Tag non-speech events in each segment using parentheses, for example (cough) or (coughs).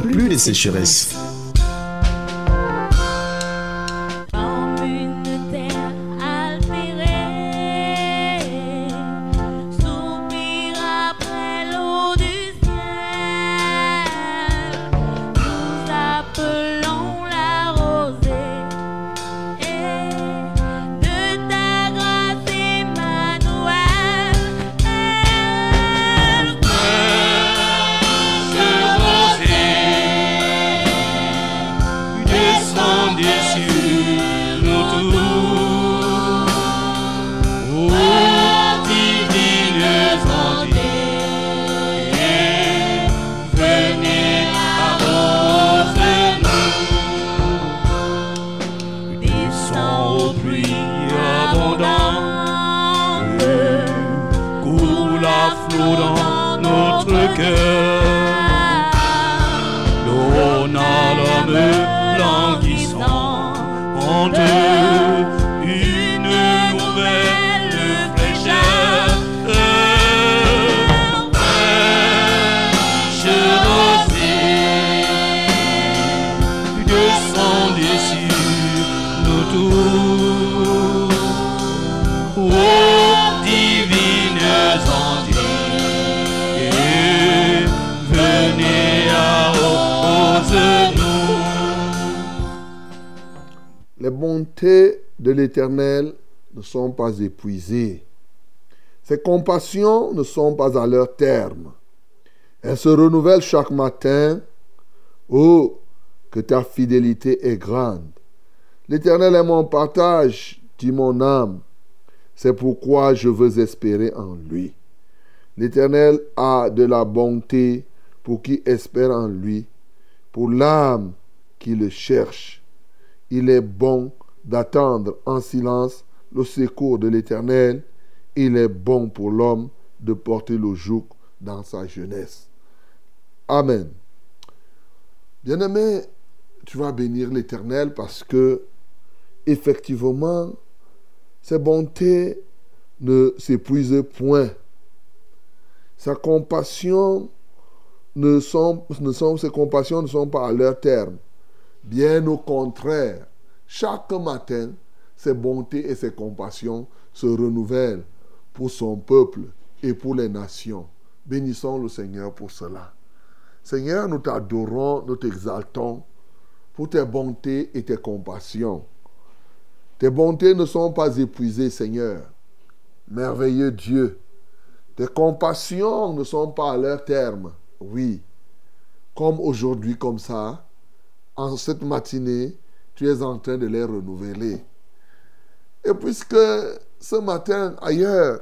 plus de sécheresse. Épuisées. Ses compassions ne sont pas à leur terme. Elles se renouvellent chaque matin. Oh, que ta fidélité est grande. L'Éternel est mon partage, dit mon âme. C'est pourquoi je veux espérer en lui. L'Éternel a de la bonté pour qui espère en lui, pour l'âme qui le cherche. Il est bon d'attendre en silence le secours de l'Éternel. Il est bon pour l'homme de porter le joug dans sa jeunesse. Amen. Bien-aimé, tu vas bénir l'Éternel parce que, effectivement, ses bontés ne s'épuisent point. Sa compassion ne sont, ne sont, ses compassions ne sont pas à leur terme. Bien au contraire, chaque matin, ses bontés et ses compassions se renouvellent pour son peuple et pour les nations. Bénissons le Seigneur pour cela. Seigneur, nous t'adorons, nous t'exaltons pour tes bontés et tes compassions. Tes bontés ne sont pas épuisées, Seigneur. Merveilleux Dieu. Tes compassions ne sont pas à leur terme. Oui. Comme aujourd'hui, comme ça, en cette matinée, tu es en train de les renouveler. Et puisque ce matin, ailleurs,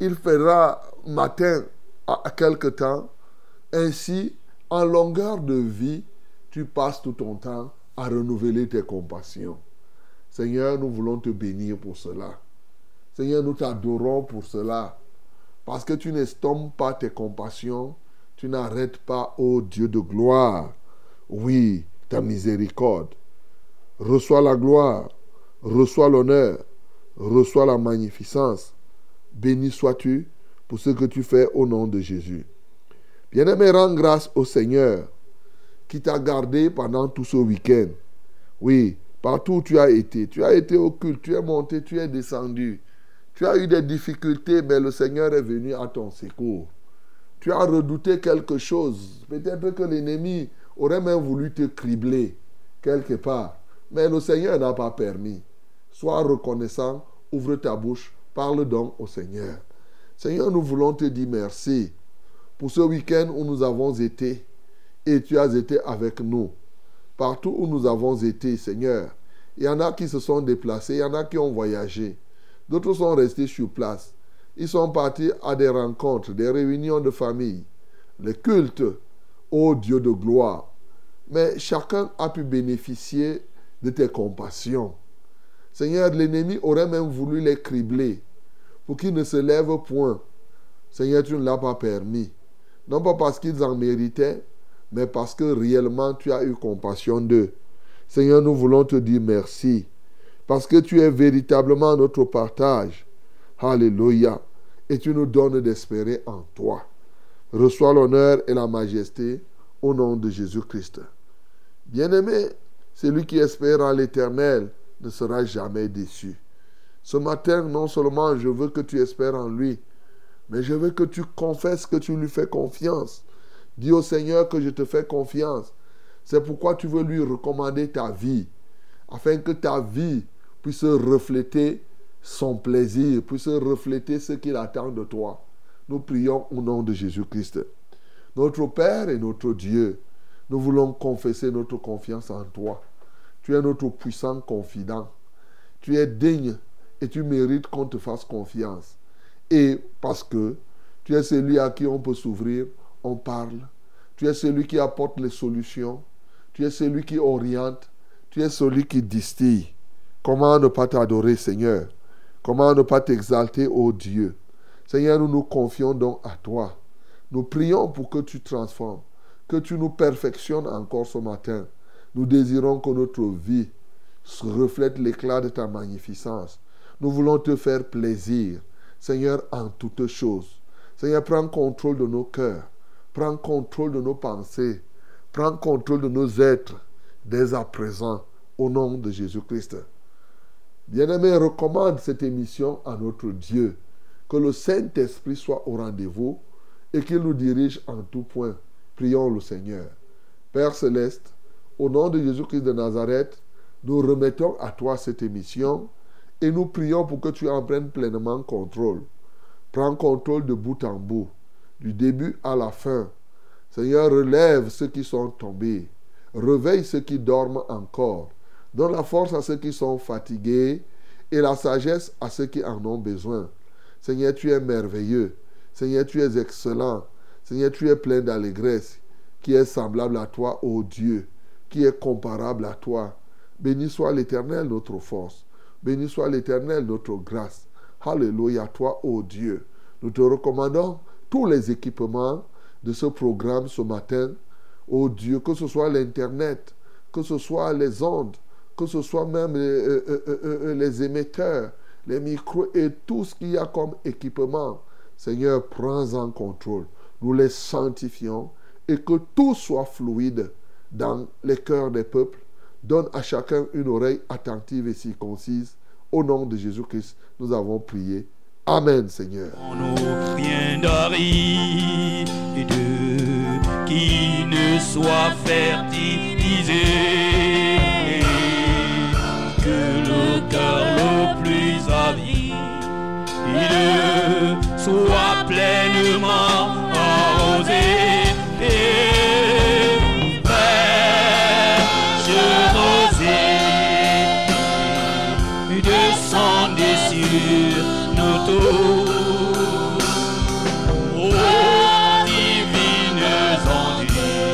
il fera matin à quelque temps, ainsi, en longueur de vie, tu passes tout ton temps à renouveler tes compassions. Seigneur, nous voulons te bénir pour cela. Seigneur, nous t'adorons pour cela. Parce que tu n'estompes pas tes compassions, tu n'arrêtes pas, ô Dieu de gloire. Oui, ta miséricorde. Reçois la gloire, reçois l'honneur, reçois la magnificence. Béni sois-tu pour ce que tu fais au nom de Jésus. Bien-aimé, rends grâce au Seigneur qui t'a gardé pendant tout ce week-end. Oui, partout où tu as été, tu as été au culte, tu es monté, tu es descendu. Tu as eu des difficultés, mais le Seigneur est venu à ton secours. Tu as redouté quelque chose. Peut-être que l'ennemi aurait même voulu te cribler quelque part. Mais le Seigneur n'a pas permis. Sois reconnaissant, ouvre ta bouche, parle donc au Seigneur. Seigneur, nous voulons te dire merci pour ce week-end où nous avons été et tu as été avec nous. Partout où nous avons été, Seigneur, il y en a qui se sont déplacés, il y en a qui ont voyagé. D'autres sont restés sur place. Ils sont partis à des rencontres, des réunions de famille, les cultes. Ô Dieu de gloire, mais chacun a pu bénéficier de tes compassions. Seigneur, l'ennemi aurait même voulu les cribler pour qu'ils ne se lèvent point. Seigneur, tu ne l'as pas permis. Non pas parce qu'ils en méritaient, mais parce que réellement tu as eu compassion d'eux. Seigneur, nous voulons te dire merci, parce que tu es véritablement notre partage. Alléluia. Et tu nous donnes d'espérer en toi. Reçois l'honneur et la majesté au nom de Jésus-Christ. Bien-aimé, celui qui espère en l'Éternel ne sera jamais déçu. Ce matin, non seulement je veux que tu espères en lui, mais je veux que tu confesses que tu lui fais confiance. Dis au Seigneur que je te fais confiance. C'est pourquoi tu veux lui recommander ta vie, afin que ta vie puisse refléter son plaisir, puisse refléter ce qu'il attend de toi. Nous prions au nom de Jésus-Christ. Notre Père et notre Dieu, nous voulons confesser notre confiance en toi. Tu es notre puissant confident. Tu es digne et tu mérites qu'on te fasse confiance. Et parce que tu es celui à qui on peut s'ouvrir, on parle. Tu es celui qui apporte les solutions. Tu es celui qui oriente. Tu es celui qui distille. Comment ne pas t'adorer, Seigneur? Comment ne pas t'exalter, ô Dieu? Seigneur, nous nous confions donc à toi. Nous prions pour que tu transformes, que tu nous perfectionnes encore ce matin. Nous désirons que notre vie reflète l'éclat de ta magnificence. Nous voulons te faire plaisir, Seigneur, en toutes choses. Seigneur, prends contrôle de nos cœurs, prends contrôle de nos pensées, prends contrôle de nos êtres dès à présent, au nom de Jésus-Christ. Bien-aimé, recommande cette émission à notre Dieu. Que le Saint-Esprit soit au rendez-vous et qu'il nous dirige en tout point. Prions le Seigneur. Père céleste, au nom de Jésus-Christ de Nazareth, nous remettons à toi cette émission et nous prions pour que tu en prennes pleinement contrôle. Prends contrôle de bout en bout, du début à la fin. Seigneur, relève ceux qui sont tombés. Réveille ceux qui dorment encore. Donne la force à ceux qui sont fatigués et la sagesse à ceux qui en ont besoin. Seigneur, tu es merveilleux. Seigneur, tu es excellent. Seigneur, tu es plein d'allégresse, qui est semblable à toi, ô Dieu, qui est comparable à toi. Béni soit l'Éternel, notre force. Béni soit l'Éternel, notre grâce. Alléluia, toi, ô Dieu. Nous te recommandons tous les équipements de ce programme ce matin. Ô Dieu, que ce soit l'Internet, que ce soit les ondes, que ce soit même euh, euh, euh, les émetteurs, les micros et tout ce qu'il y a comme équipement. Seigneur, prends en contrôle. Nous les sanctifions et que tout soit fluide dans les cœurs des peuples. Donne à chacun une oreille attentive et circoncise. Au nom de Jésus-Christ, nous avons prié. Amen, Seigneur. ne soit fertilisé. il soit pleinement sur nos tours. Ô divines enduits,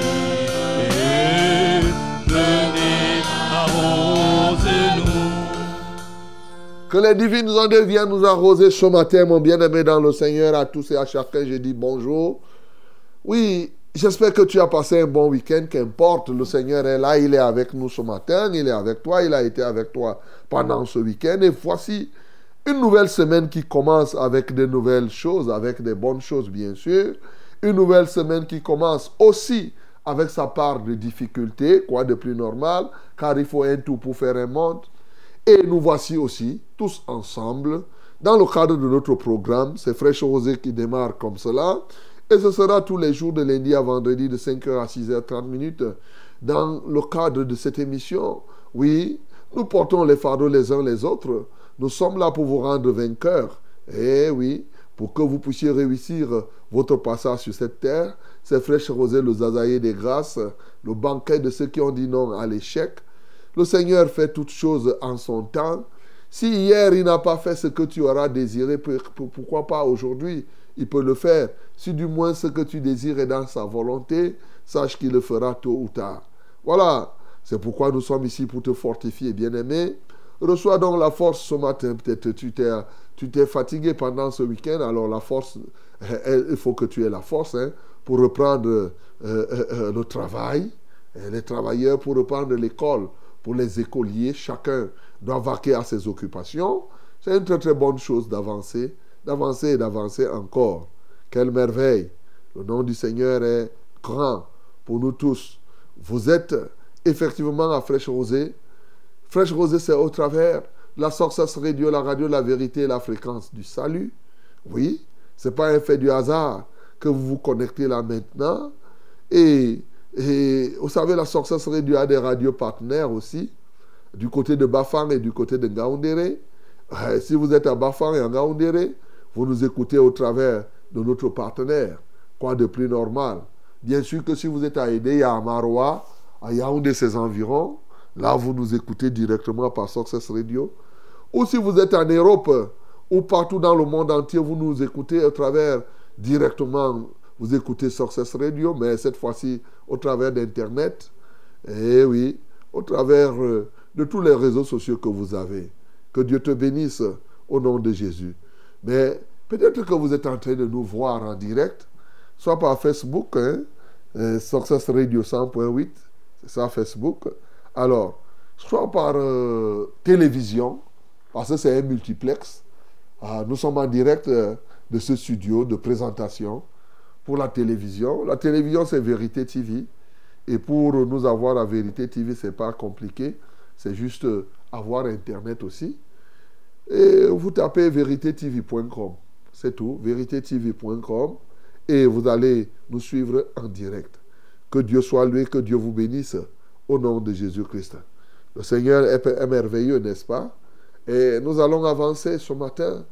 venez arrose-nous. Que les divines ondes viennent nous arroser ce matin, mon bien-aimé dans le Seigneur. À tous et à chacun, je dis bonjour. Oui, j'espère que tu as passé un bon week-end. Qu'importe, le Seigneur est là, il est avec nous ce matin, il est avec toi, il a été avec toi pendant ce week-end. Et voici une nouvelle semaine qui commence avec de nouvelles choses, avec des bonnes choses, bien sûr. Une nouvelle semaine qui commence aussi avec sa part de difficulté, quoi de plus normal, car il faut un tout pour faire un monde. Et nous voici aussi, tous ensemble, dans le cadre de notre programme. C'est Fraîche Rosée qui démarre comme cela. Et ce sera tous les jours de lundi à vendredi de 5h à 6h30 minutes. Dans le cadre de cette émission, oui, nous portons les fardeaux les uns les autres. Nous sommes là pour vous rendre vainqueurs. Eh oui, pour que vous puissiez réussir votre passage sur cette terre. C'est Fraîche Rosée, le zazaïe des grâces, le banquet de ceux qui ont dit non à l'échec. Le Seigneur fait toutes choses en son temps. Si hier il n'a pas fait ce que tu auras désiré, pourquoi pas aujourd'hui? Il peut le faire. Si du moins ce que tu désires est dans sa volonté, sache qu'il le fera tôt ou tard. Voilà, c'est pourquoi nous sommes ici pour te fortifier, bien-aimé. Reçois donc la force ce matin. Peut-être tu t'es, tu t'es fatigué pendant ce week-end, alors la force, il faut que tu aies la force hein, pour reprendre euh, euh, euh, le travail. Les travailleurs pour reprendre l'école, pour les écoliers, chacun doit vaquer à ses occupations. C'est une très très bonne chose d'avancer, d'avancer et d'avancer encore. Quelle merveille. Le nom du Seigneur est grand pour nous tous. Vous êtes effectivement à Fraîche Rosée. Fraîche Rosée, c'est au travers la Success Radio, la radio, la vérité et la fréquence du salut. Oui, ce n'est pas un fait du hasard que vous vous connectez là maintenant. Et, vous savez, la Success Radio a des radios partenaires aussi, du côté de Bafang et du côté de Ngaoundéré. Si vous êtes à Bafang et à Ngaoundéré, vous nous écoutez au travers de notre partenaire. Quoi de plus normal Bien sûr que si vous êtes à Aidé, à Maroua, à Yaoundé, ses environs, là, vous nous écoutez directement par Success Radio. Ou si vous êtes en Europe ou partout dans le monde entier, vous nous écoutez au travers directement, vous écoutez Success Radio, mais cette fois-ci au travers d'Internet. Eh oui, au travers euh, de tous les réseaux sociaux que vous avez. Que Dieu te bénisse au nom de Jésus. Mais peut-être que vous êtes en train de nous voir en direct, soit par Facebook, hein, euh, Success Radio 100.8, c'est ça Facebook. Alors, soit par euh, télévision, parce que c'est un multiplex. Ah, nous sommes en direct euh, de ce studio de présentation pour la télévision. La télévision, c'est Vérité TV. Et pour nous avoir à Vérité TV, ce n'est pas compliqué. C'est juste avoir Internet aussi. Et vous tapez véritétv.com. C'est tout. véritétv.com et vous allez nous suivre en direct. Que Dieu soit loué, que Dieu vous bénisse au nom de Jésus-Christ. Le Seigneur est merveilleux, n'est-ce pas? Et nous allons avancer ce matin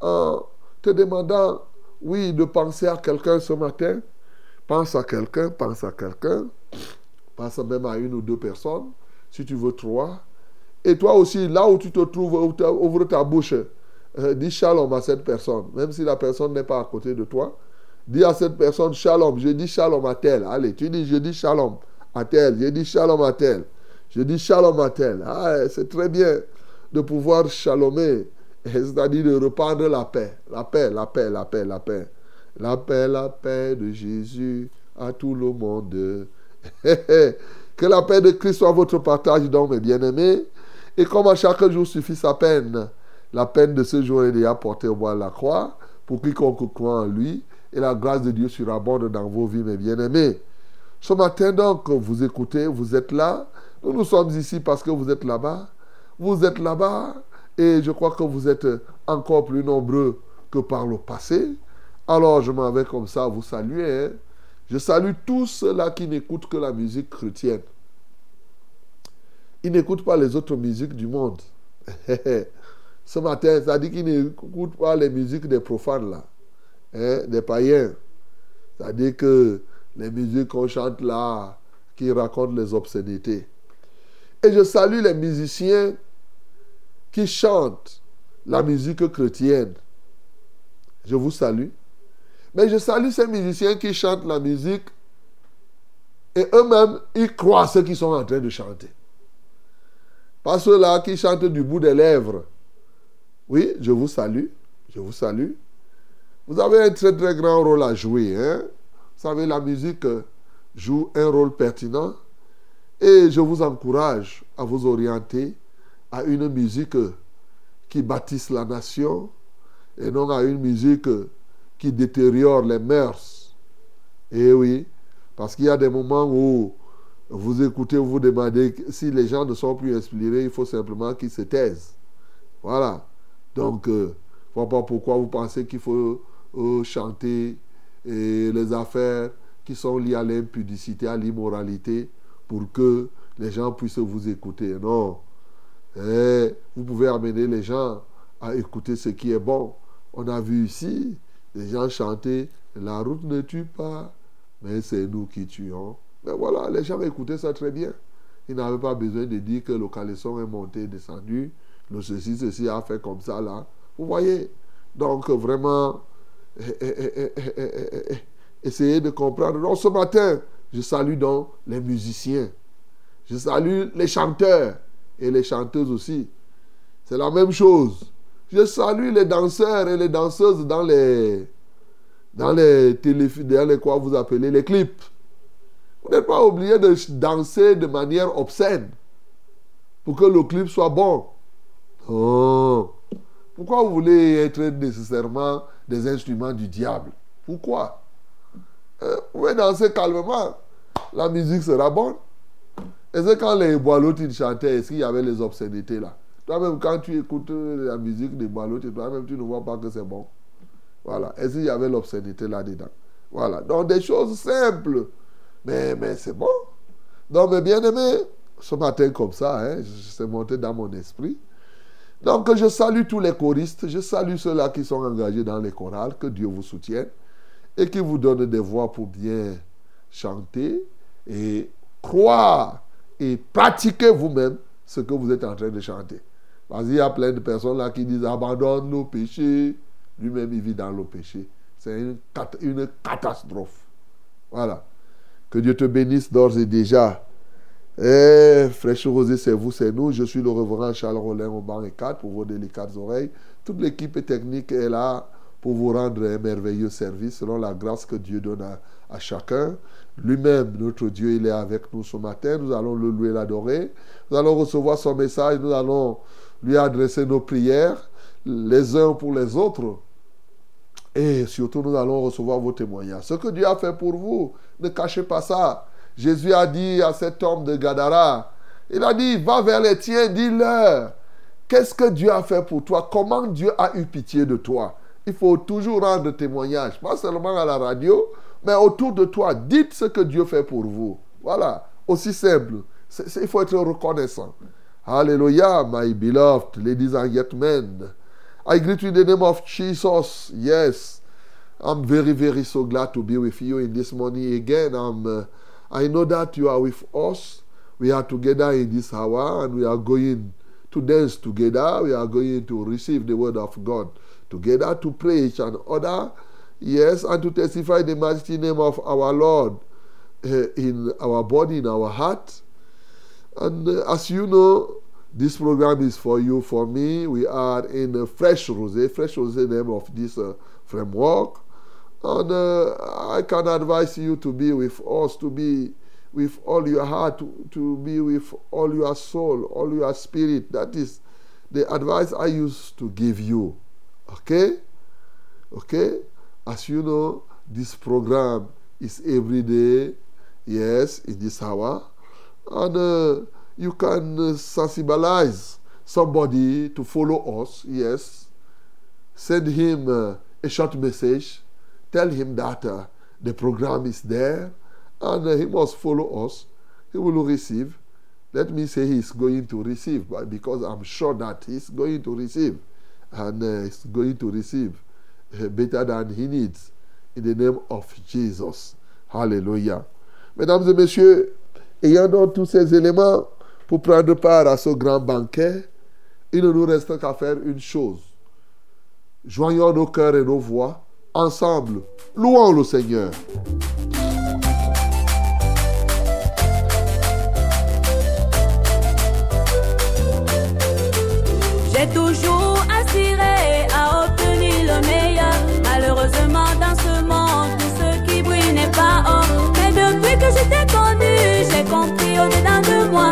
en te demandant, oui, de penser à quelqu'un ce matin. Pense à quelqu'un, pense à quelqu'un. Pense même à une ou deux personnes, si tu veux trois. Et toi aussi, là où tu te trouves, ouvre ta bouche. Euh, dis shalom à cette personne, même si la personne n'est pas à côté de toi. Dis à cette personne shalom. Je dis shalom à tel. Allez, tu dis je dis shalom à tel. Je dis shalom à tel. Je dis shalom à tel. Ah, c'est très bien de pouvoir shalomer, c'est-à-dire de reprendre la paix. La paix, la paix, la paix, la paix. La paix, la paix de Jésus à tout le monde. (laughs) que la paix de Christ soit votre partage, donc, mes bien-aimés. Et comme à chaque jour suffit sa peine, la peine de ce jour est déjà portée au bois la croix pour quiconque croit en lui et la grâce de Dieu surabonde dans vos vies, mes bien-aimés. Ce matin, donc, vous écoutez, vous êtes là. Nous, nous sommes ici parce que vous êtes là-bas. Vous êtes là-bas et je crois que vous êtes encore plus nombreux que par le passé. Alors, je m'en vais comme ça vous saluer. Hein. Je salue tous ceux-là qui n'écoutent que la musique chrétienne. Ils n'écoutent pas les autres musiques du monde. (laughs) Ce matin, ça dit qu'ils n'écoutent pas les musiques des profanes là. Hein, des païens. C'est-à-dire que les musiques qu'on chante là, qui racontent les obscénités. Et je salue les musiciens qui chantent la musique chrétienne. Je vous salue. Mais je salue ces musiciens qui chantent la musique et eux-mêmes, ils croient ce qu'ils sont en train de chanter. Pas ceux-là qui chantent du bout des lèvres. Oui, je vous salue. Je vous salue. Vous avez un très très grand rôle à jouer. Hein? Vous savez, la musique joue un rôle pertinent. Et je vous encourage à vous orienter à une musique qui bâtisse la nation et non à une musique qui détériore les mœurs. Et oui, parce qu'il y a des moments où vous écoutez, vous demandez si les gens ne sont plus inspirés, il faut simplement qu'ils se taisent. Voilà. Donc, euh, ne vois pas pourquoi vous pensez qu'il faut chanter et les affaires qui sont liées à l'impudicité, à l'immoralité, pour que les gens puissent vous écouter. Non. Et vous pouvez amener les gens à écouter ce qui est bon. On a vu ici les gens chanter La route ne tue pas, mais c'est nous qui tuons. Mais voilà, les gens écoutaient ça très bien. Ils n'avaient pas besoin de dire que le caleçon est monté, descendu, le ceci, ceci a fait comme ça là. Vous voyez Donc vraiment, essayez de comprendre. Donc ce matin, je salue donc les musiciens. Je salue les chanteurs et les chanteuses aussi. C'est la même chose. Je salue les danseurs et les danseuses dans les dans les téléfilms, dans les quoi vous appelez les clips. Vous n'êtes pas obligé de danser de manière obscène pour que le clip soit bon. Non. Pourquoi vous voulez être nécessairement des instruments du diable? Pourquoi? Euh, Vous pouvez danser calmement. La musique sera bonne. Et c'est quand les Boilotis chantaient, est-ce qu'il y avait les obscénités là? Toi-même, quand tu écoutes la musique des Boilotis, toi-même, tu ne vois pas que c'est bon. Voilà. Est-ce qu'il y avait l'obscénité là-dedans? Voilà. Donc, des choses simples. Mais, mais c'est bon. Donc, mes bien-aimés, ce matin comme ça, hein, c'est monté dans mon esprit. Donc, je salue tous les choristes, je salue ceux-là qui sont engagés dans les chorales, que Dieu vous soutienne et qui vous donne des voix pour bien chanter et croire et pratiquer vous-même ce que vous êtes en train de chanter. Parce qu'il y a plein de personnes là qui disent abandonne nos péchés. Lui-même, il vit dans le péché. C'est une, une catastrophe. Voilà. Que Dieu te bénisse d'ores et déjà. Eh, Fraîche Rosée, c'est vous, c'est nous. Je suis le reverend Charles Rollin au banc et 4 pour vos délicates oreilles. Toute l'équipe technique est là pour vous rendre un merveilleux service selon la grâce que Dieu donne à, à chacun. Lui-même, notre Dieu, il est avec nous ce matin. Nous allons le louer, l'adorer. Nous allons recevoir son message. Nous allons lui adresser nos prières les uns pour les autres. Et surtout, nous allons recevoir vos témoignages. Ce que Dieu a fait pour vous, ne cachez pas ça. Jésus a dit à cet homme de Gadara, il a dit, va vers les tiens, dis-leur, qu'est-ce que Dieu a fait pour toi? Comment Dieu a eu pitié de toi? Il faut toujours rendre témoignage, pas seulement à la radio, mais autour de toi. Dites ce que Dieu fait pour vous. Voilà, aussi simple. il faut être reconnaissant. Hallelujah, my beloved ladies and gentlemen. I greet you in the name of Jesus. Yes, I'm very, very so glad to be with you in this morning again. I'm, uh, I know that you are with us. We are together in this hour and we are going to dance together. We are going to receive the word of God together, to pray each and other. Yes, and to testify the mighty name of our Lord uh, in our body, in our heart. And uh, as you know, this program is for you, for me. We are in a Fresh Rosé. Fresh Rosé, name of this uh, framework. And uh, I can advise you to be with us, to be with all your heart, to, to be with all your soul, all your spirit. That is the advice I used to give you. Okay? Okay? As you know, this program is every day, yes, in this hour. And uh, you can uh, sensibilize somebody to follow us, yes. Send him uh, a short message. Tell him that uh, the program is there and uh, he must follow us. He will receive. Let me say he's going to receive because I'm sure that he's going to receive and uh, he's going to receive uh, better than he needs in the name of Jesus. Hallelujah. Mesdames et messieurs, ayant donc tous ces éléments, pour prendre part à ce grand banquet, il ne nous reste qu'à faire une chose. Joignons nos cœurs et nos voix ensemble. Louons le Seigneur. J'ai toujours aspiré à obtenir le meilleur. Malheureusement, dans ce monde, tout ce qui brille n'est pas or. Mais depuis que je t'ai connu, j'ai compris au-dedans de moi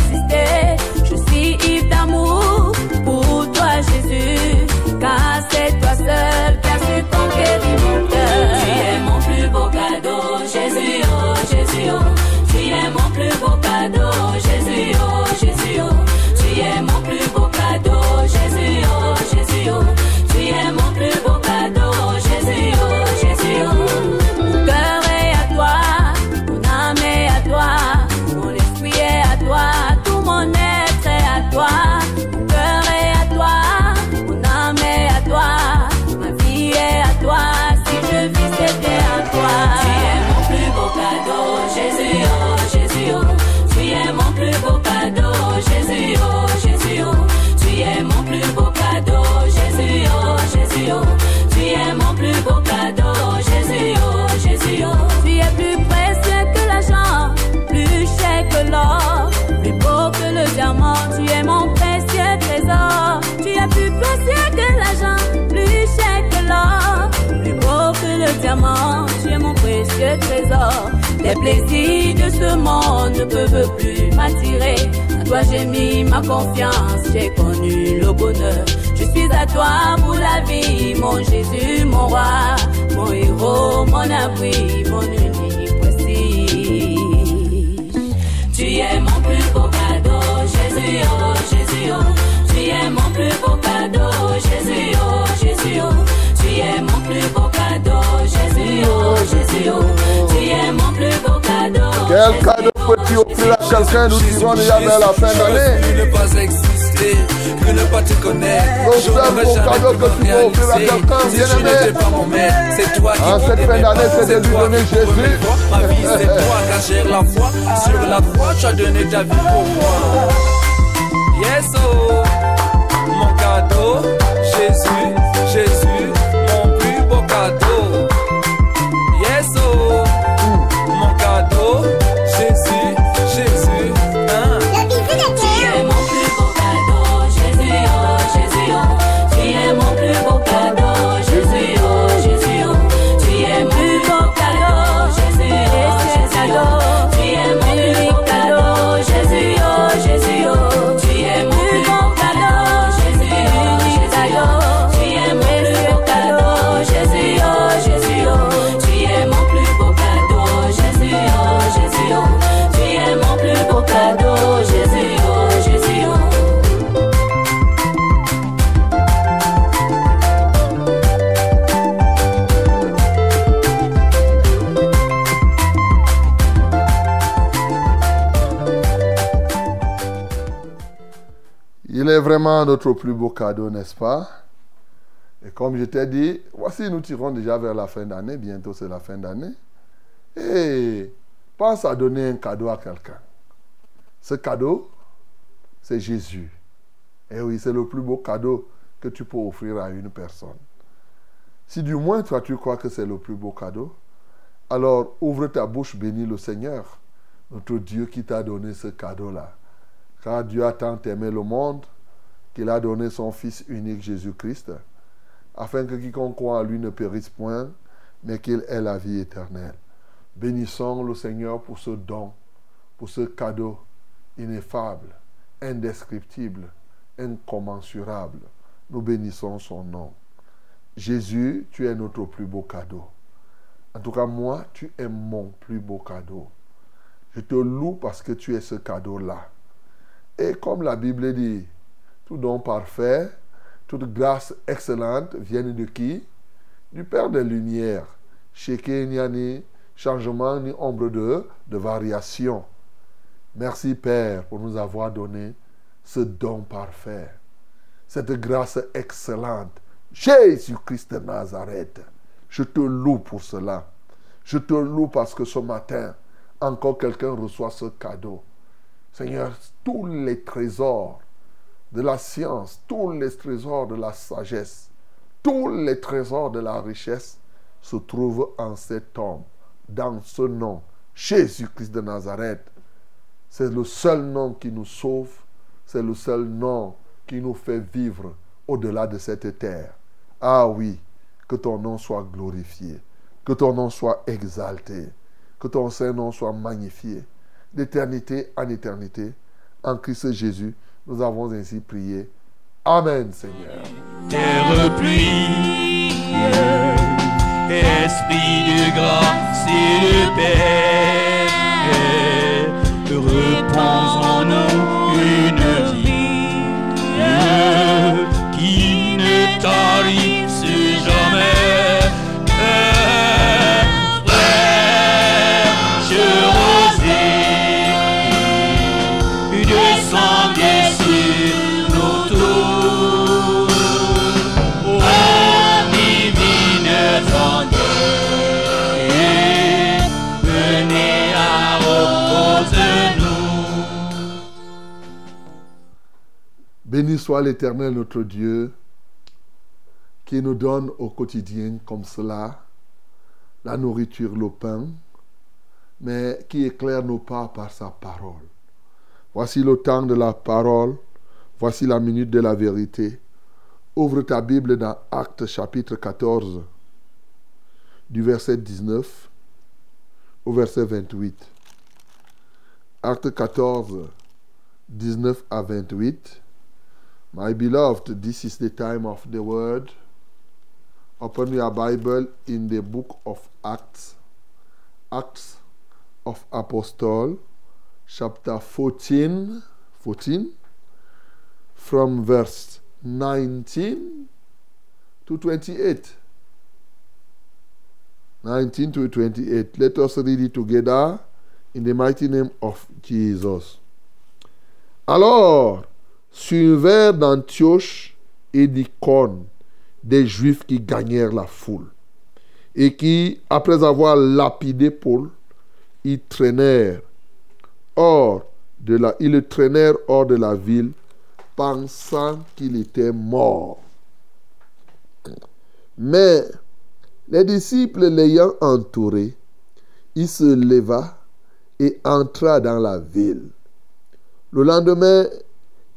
pu Les plaisirs de ce monde ne peuvent plus m'attirer. À toi j'ai mis ma confiance, j'ai connu le bonheur. Je suis à toi pour la vie, mon Jésus, mon roi, mon héros, mon abri, mon unique prestige. Tu es mon plus beau cadeau, Jésus, oh, Jésus, oh. Tu es mon plus beau cadeau, Jésus, oh, Jésus, oh. Tu es mon plus beau cadeau, Jésus, oh, Jésus, oh. Tu es mon plus beau cadeau. Quel cadeau peux-tu offrir à quelqu'un? Nous tirons déjà vers la fin d'année. ne pas exister, que ne pas te connaître. Le seul cadeau que tu peux offrir à quelqu'un, Si bien tu aimé. n'étais pas mon maître, c'est toi qui En cette fin d'année, c'est de lui donner qui Jésus. Ma vie, c'est toi, car j'ai la foi. Sur la croix, tu as donné ta vie pour moi. Yes, oh, mon cadeau, Jésus, vraiment notre plus beau cadeau, n'est-ce pas? Et comme je t'ai dit, voici, nous tirons déjà vers la fin d'année. Bientôt, c'est la fin d'année. Et pense à donner un cadeau à quelqu'un. Ce cadeau, c'est Jésus. Et oui, c'est le plus beau cadeau que tu peux offrir à une personne. Si du moins toi tu crois que c'est le plus beau cadeau, alors ouvre ta bouche, bénis le Seigneur, notre Dieu qui t'a donné ce cadeau-là. Car Dieu a tant aimé le monde qu'il a donné son Fils unique Jésus-Christ, afin que quiconque croit en lui ne périsse point, mais qu'il ait la vie éternelle. Bénissons le Seigneur pour ce don, pour ce cadeau ineffable, indescriptible, incommensurable. Nous bénissons son nom. Jésus, tu es notre plus beau cadeau. En tout cas, moi, tu es mon plus beau cadeau. Je te loue parce que tu es ce cadeau-là. Et comme la Bible dit, tout don parfait, toute grâce excellente viennent de qui? Du Père des Lumières, chez qui il n'y a ni changement ni ombre de, de variation. Merci Père pour nous avoir donné ce don parfait, cette grâce excellente. Jésus-Christ de Nazareth, je te loue pour cela. Je te loue parce que ce matin, encore quelqu'un reçoit ce cadeau. Seigneur, tous les trésors de la science, tous les trésors de la sagesse, tous les trésors de la richesse se trouvent en cet homme, dans ce nom, Jésus-Christ de Nazareth. C'est le seul nom qui nous sauve, c'est le seul nom qui nous fait vivre au-delà de cette terre. Ah oui, que ton nom soit glorifié, que ton nom soit exalté, que ton saint nom soit magnifié d'éternité en éternité. En Christ Jésus, nous avons ainsi prié. Amen, Seigneur. terre pluie, esprit de grâce et de paix, repose en nous une vie qui ne tarisse Béni soit l'Éternel notre Dieu qui nous donne au quotidien comme cela la nourriture, le pain, mais qui éclaire nos pas par sa parole. Voici le temps de la parole. Voici la minute de la vérité. Ouvre ta Bible dans Actes chapitre 14, du verset 19 au verset 28. Acte 14, 19 à 28. My beloved, this is the time of the word. Open your Bible in the book of Acts. Acts of Apostle, chapter 14, 14, from verse 19 to 28. 19 to 28. Let us read it together in the mighty name of Jesus. Alors, survinrent d'Antioche et d'Icône des Juifs qui gagnèrent la foule et qui, après avoir lapidé Paul, ils le traînèrent hors de la ville, pensant qu'il était mort. Mais les disciples l'ayant entouré, il se leva et entra dans la ville. Le lendemain,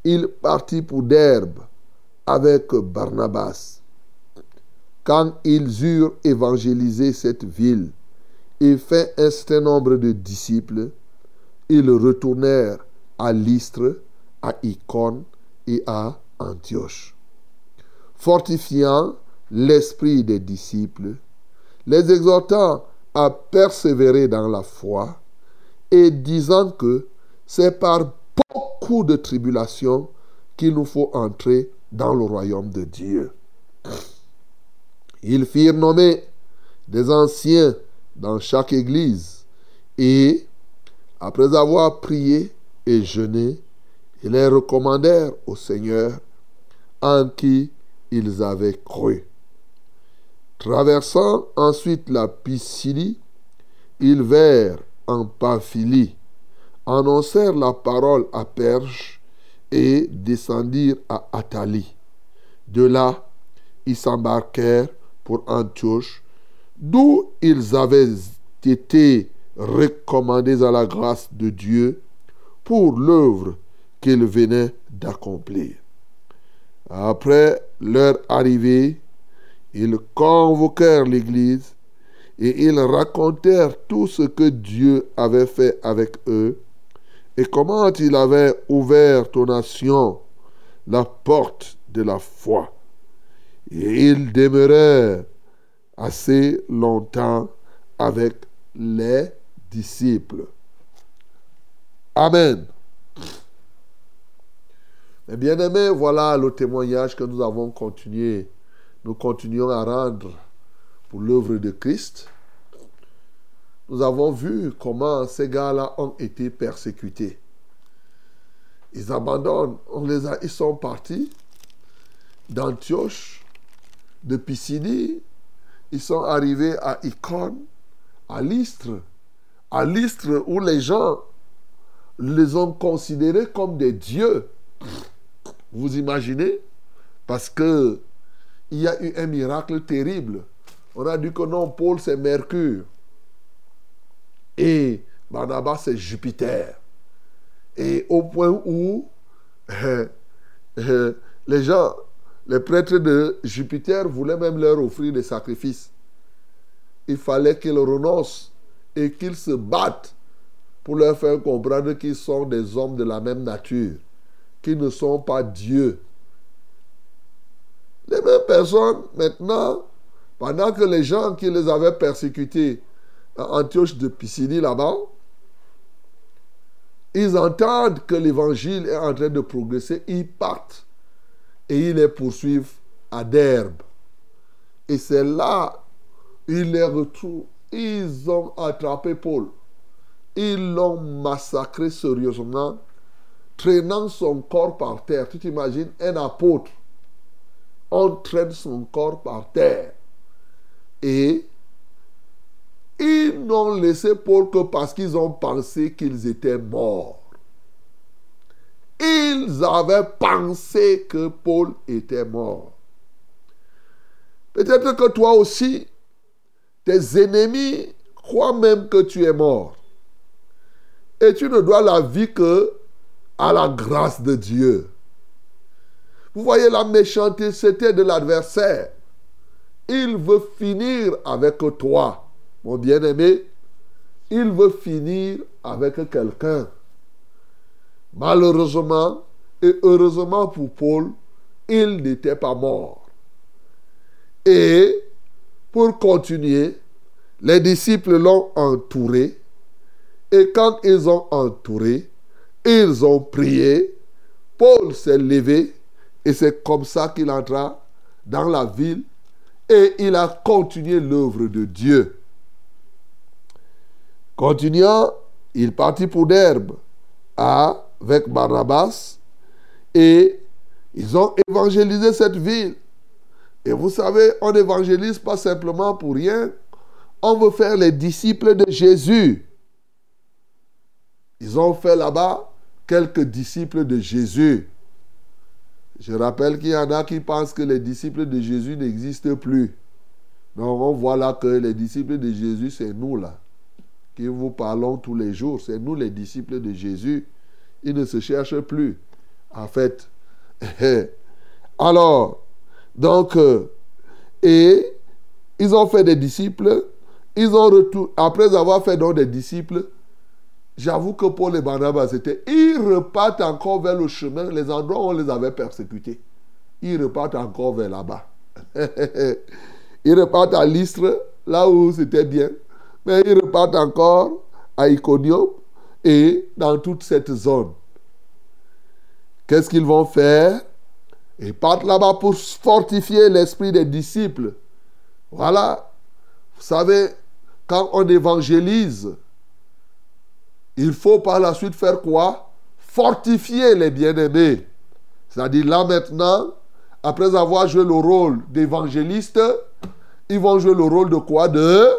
il partit pour Derbe avec Barnabas. Quand ils eurent évangélisé cette ville et fait un certain nombre de disciples, ils retournèrent à Lystre, à Icône et à Antioche, fortifiant l'esprit des disciples, les exhortant à persévérer dans la foi et disant que c'est par beaucoup de tribulations qu'il nous faut entrer dans le royaume de Dieu. Ils firent nommer des anciens dans chaque église et, après avoir prié et jeûné, ils les recommandèrent au Seigneur en qui ils avaient cru. Traversant ensuite la Pisilie, ils vinrent en Pamphylie, annoncèrent la parole à Perge et descendirent à Athalie. De là, ils s'embarquèrent pour Antioche, d'où ils avaient été recommandés à la grâce de Dieu pour l'œuvre qu'ils venaient d'accomplir. Après leur arrivée, ils convoquèrent l'Église et ils racontèrent tout ce que Dieu avait fait avec eux et comment il avait ouvert aux nations la porte de la foi? Et ils demeurèrent assez longtemps avec les disciples. Amen. Mais bien aimés, voilà le témoignage que nous avons continué. Nous continuons à rendre pour l'œuvre de Christ. Nous avons vu comment ces gars-là ont été persécutés. Ils abandonnent, ils sont partis d'Antioche, de Pisidie, ils sont arrivés à Icône, à Lystre, à Lystre où les gens les ont considérés comme des dieux. Vous imaginez? Parce que il y a eu un miracle terrible. On a dit que non, Paul c'est Mercure. Et Barnabas c'est Jupiter. Et au point où euh, euh, les gens, les prêtres de Jupiter voulaient même leur offrir des sacrifices. Il fallait qu'ils renoncent et qu'ils se battent pour leur faire comprendre qu'ils sont des hommes de la même nature, qu'ils ne sont pas Dieu. Les mêmes personnes, maintenant, pendant que les gens qui les avaient persécutés Antioche de Pisidie là-bas, ils entendent que l'évangile est en train de progresser, ils partent et ils les poursuivent à Derbe. Et c'est là, ils les retrouvent. Ils ont attrapé Paul. Ils l'ont massacré sérieusement, traînant son corps par terre. Tu t'imagines un apôtre. On traîne son corps par terre. Et ils n'ont laissé Paul que parce qu'ils ont pensé qu'ils étaient morts. Ils avaient pensé que Paul était mort. Peut-être que toi aussi, tes ennemis croient même que tu es mort. Et tu ne dois la vie que à la grâce de Dieu. Vous voyez la méchanceté de l'adversaire. Il veut finir avec toi, mon bien-aimé. Il veut finir avec quelqu'un. Malheureusement et heureusement pour Paul, il n'était pas mort. Et pour continuer, les disciples l'ont entouré. Et quand ils ont entouré, ils ont prié. Paul s'est levé et c'est comme ça qu'il entra dans la ville et il a continué l'œuvre de Dieu. Continuant, il partit pour Derbe avec Barnabas et ils ont évangélisé cette ville. Et vous savez, on n'évangélise pas simplement pour rien. On veut faire les disciples de Jésus. Ils ont fait là-bas quelques disciples de Jésus. Je rappelle qu'il y en a qui pensent que les disciples de Jésus n'existent plus. Donc on voit là que les disciples de Jésus, c'est nous là, qui vous parlons tous les jours. C'est nous les disciples de Jésus. Ils ne se cherchent plus. En fait. (laughs) Alors, donc, euh, et ils ont fait des disciples. Ils ont retour, après avoir fait donc des disciples, J'avoue que Paul et Barnabas, c'était. Ils repartent encore vers le chemin, les endroits où on les avait persécutés. Ils repartent encore vers là-bas. (laughs) ils repartent à l'Istre, là où c'était bien. Mais ils repartent encore à Iconium et dans toute cette zone. Qu'est-ce qu'ils vont faire? Ils partent là-bas pour fortifier l'esprit des disciples. Voilà. Vous savez, quand on évangélise, il faut par la suite faire quoi? Fortifier les bien-aimés. C'est-à-dire là maintenant, après avoir joué le rôle d'évangéliste, ils vont jouer le rôle de quoi? De,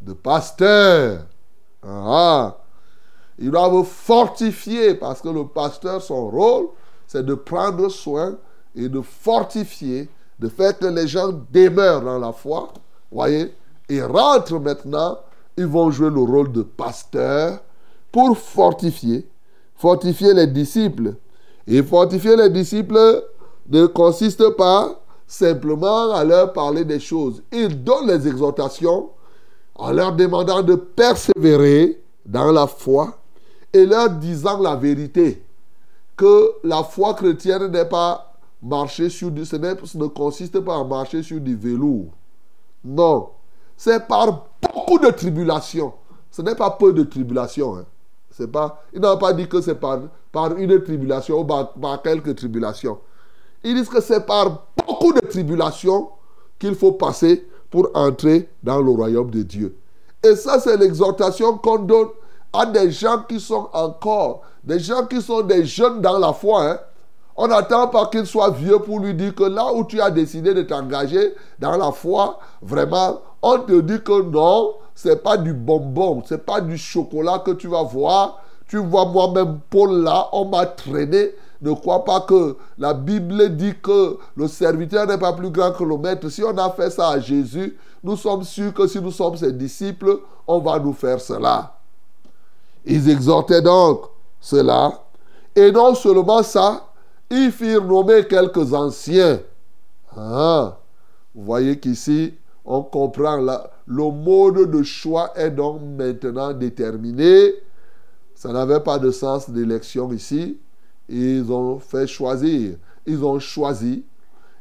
de pasteur. Ah. Ils doivent fortifier parce que le pasteur, son rôle, c'est de prendre soin et de fortifier, de faire que les gens demeurent dans la foi. Voyez Et rentrent maintenant, ils vont jouer le rôle de pasteur pour fortifier, fortifier les disciples. Et fortifier les disciples ne consiste pas simplement à leur parler des choses. Il donne les exhortations en leur demandant de persévérer dans la foi et leur disant la vérité. Que la foi chrétienne n'est pas marcher sur du... Ce ne consiste pas à marcher sur du velours. Non. C'est par beaucoup de tribulations. Ce n'est pas peu de tribulations. Hein. C'est pas, pas dit que c'est par, par une tribulation ou par, quelques tribulations. Ils disent que c'est par beaucoup de tribulations qu'il faut passer pour entrer dans le royaume de Dieu. Et ça, c'est l'exhortation qu'on donne à des gens qui sont encore, des gens qui sont des jeunes dans la foi. Hein. On n'attend pas qu'il soit vieux pour lui dire que là où tu as décidé de t'engager dans la foi, vraiment, on te dit que non, c'est pas du bonbon, c'est pas du chocolat que tu vas voir. Tu vois moi-même Paul là, on m'a traîné. Ne crois pas que la Bible dit que le serviteur n'est pas plus grand que le maître. Si on a fait ça à Jésus, nous sommes sûrs que si nous sommes ses disciples, on va nous faire cela. Ils exhortaient donc cela. Et non seulement ça, ils firent nommer quelques anciens. Ah, vous voyez qu'ici, on comprend là, le mode de choix est donc maintenant déterminé. Ça n'avait pas de sens d'élection ici. Ils ont fait choisir. Ils ont choisi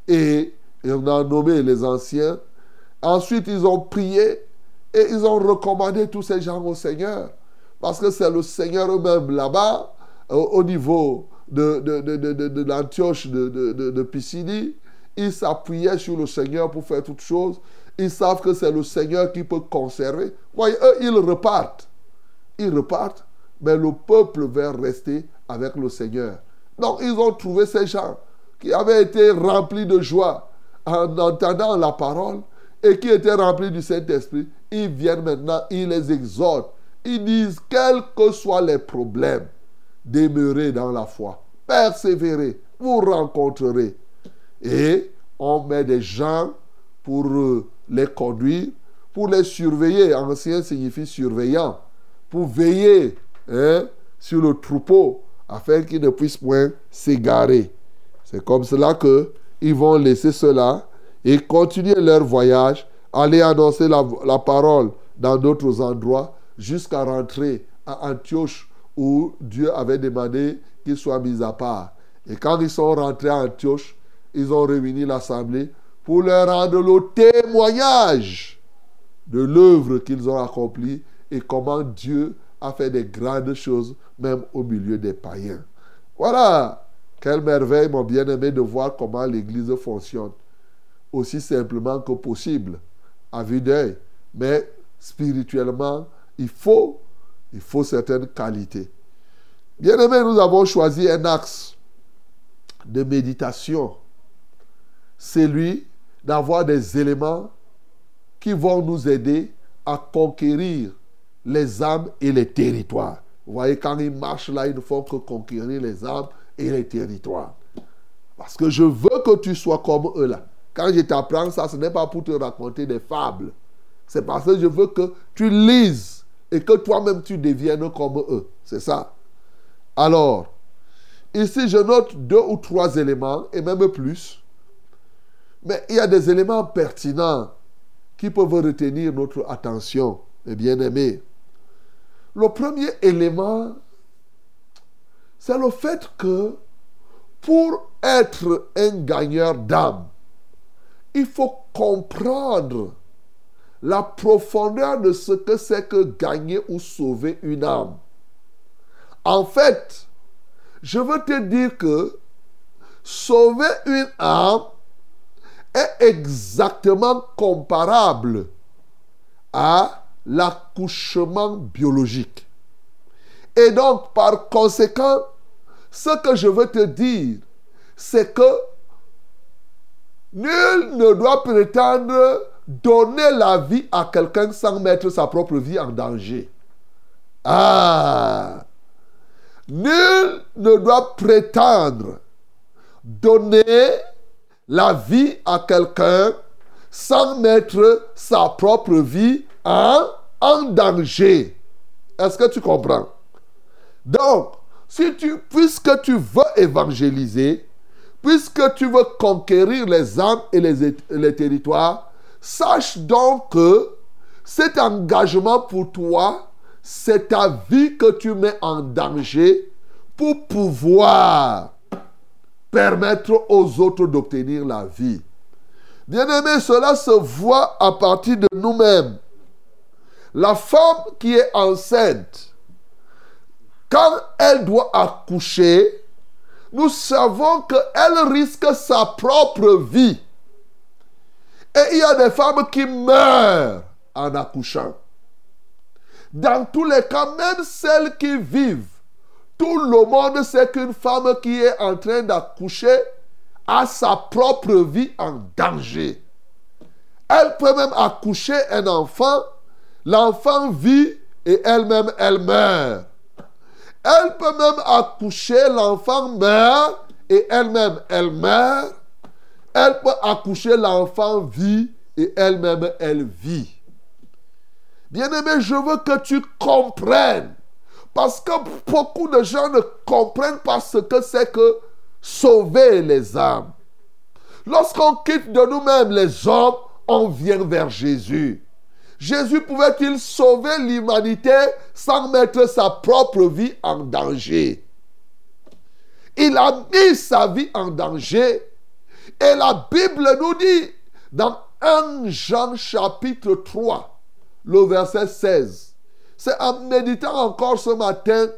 et on a nommé les anciens. Ensuite, ils ont prié et ils ont recommandé tous ces gens au Seigneur. Parce que c'est le Seigneur eux-mêmes là-bas, au niveau de, de, de, de l'Antioche de, de, Pisidie. Ils s'appuyaient sur le Seigneur pour faire toutes choses. Ils savent que c'est le Seigneur qui peut conserver. Voyez, eux, ils repartent. Ils repartent, mais le peuple va rester avec le Seigneur. Donc, ils ont trouvé ces gens qui avaient été remplis de joie en entendant la parole et qui étaient remplis du Saint-Esprit. Ils viennent maintenant, ils les exhortent. Ils disent, quels que soient les problèmes, demeurez dans la foi. Persévérez, vous rencontrerez. Et on met des gens pour euh, les conduire, pour les surveiller. Ancien signifie surveillant. Pour veiller hein, sur le troupeau afin qu'ils ne puissent point s'égarer. C'est comme cela que ils vont laisser cela et continuer leur voyage, aller annoncer la, la parole dans d'autres endroits jusqu'à rentrer à Antioche où Dieu avait demandé qu'ils soient mis à part. Et quand ils sont rentrés à Antioche, ils ont réuni l'assemblée pour leur rendre le témoignage de l'œuvre qu'ils ont accomplie et comment Dieu a fait des grandes choses même au milieu des païens. Voilà, quelle merveille, mon bien-aimé, de voir comment l'Église fonctionne. Aussi simplement que possible, à vue d'œil. Mais spirituellement, il faut, il faut certaines qualités. Bien-aimé, nous avons choisi un axe de méditation. C'est lui d'avoir des éléments qui vont nous aider à conquérir les âmes et les territoires. Vous voyez, quand ils marchent là, ils ne font que conquérir les âmes et les territoires. Parce que je veux que tu sois comme eux là. Quand je t'apprends ça, ce n'est pas pour te raconter des fables. C'est parce que je veux que tu lises et que toi-même tu deviennes comme eux. C'est ça. Alors, ici je note deux ou trois éléments et même plus. Mais il y a des éléments pertinents qui peuvent retenir notre attention, mes bien-aimés. Le premier élément, c'est le fait que pour être un gagneur d'âme, il faut comprendre la profondeur de ce que c'est que gagner ou sauver une âme. En fait, je veux te dire que sauver une âme est exactement comparable à l'accouchement biologique. Et donc, par conséquent, ce que je veux te dire, c'est que nul ne doit prétendre donner la vie à quelqu'un sans mettre sa propre vie en danger. Ah Nul ne doit prétendre donner la vie à quelqu'un sans mettre sa propre vie en, en danger. Est-ce que tu comprends? Donc, si puisque tu veux évangéliser, puisque tu veux conquérir les âmes et les, les territoires, sache donc que cet engagement pour toi, c'est ta vie que tu mets en danger pour pouvoir permettre aux autres d'obtenir la vie. Bien-aimé, cela se voit à partir de nous-mêmes. La femme qui est enceinte, quand elle doit accoucher, nous savons qu'elle risque sa propre vie. Et il y a des femmes qui meurent en accouchant. Dans tous les cas, même celles qui vivent, tout le monde sait qu'une femme qui est en train d'accoucher a sa propre vie en danger. Elle peut même accoucher un enfant, l'enfant vit et elle-même, elle meurt. Elle peut même accoucher, l'enfant meurt et elle-même, elle meurt. Elle peut accoucher, l'enfant vit et elle-même, elle vit. Bien-aimé, je veux que tu comprennes. Parce que beaucoup de gens ne comprennent pas ce que c'est que sauver les âmes. Lorsqu'on quitte de nous-mêmes les hommes, on vient vers Jésus. Jésus pouvait-il sauver l'humanité sans mettre sa propre vie en danger? Il a mis sa vie en danger. Et la Bible nous dit dans 1 Jean chapitre 3, le verset 16. C'est en méditant encore ce matin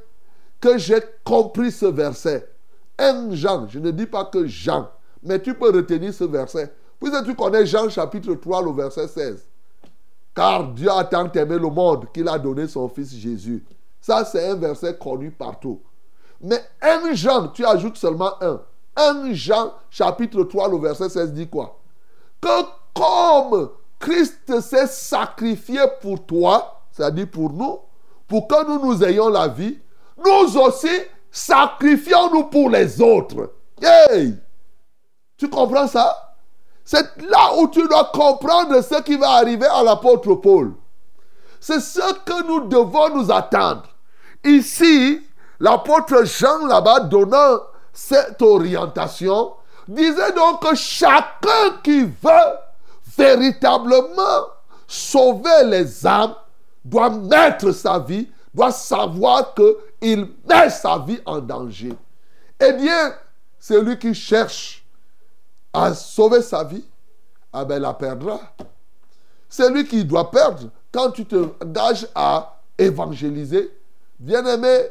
que j'ai compris ce verset. 1 Jean, je ne dis pas que Jean, mais tu peux retenir ce verset. Puisque tu connais Jean chapitre 3, le verset 16. Car Dieu a tant aimé le monde qu'il a donné son Fils Jésus. Ça, c'est un verset connu partout. Mais 1 Jean, tu ajoutes seulement un. 1 Jean chapitre 3, le verset 16 dit quoi? Que comme Christ s'est sacrifié pour toi, c'est-à-dire pour nous, pour que nous nous ayons la vie, nous aussi sacrifions-nous pour les autres. Hey! Tu comprends ça? C'est là où tu dois comprendre ce qui va arriver à l'apôtre Paul. C'est ce que nous devons nous attendre. Ici, l'apôtre Jean là-bas donnant cette orientation, disait donc que chacun qui veut véritablement sauver les âmes doit mettre sa vie, doit savoir qu'il met sa vie en danger. Eh bien, celui qui cherche à sauver sa vie, ah ben, la perdra. Celui qui doit perdre, quand tu te engages à évangéliser, bien aimé,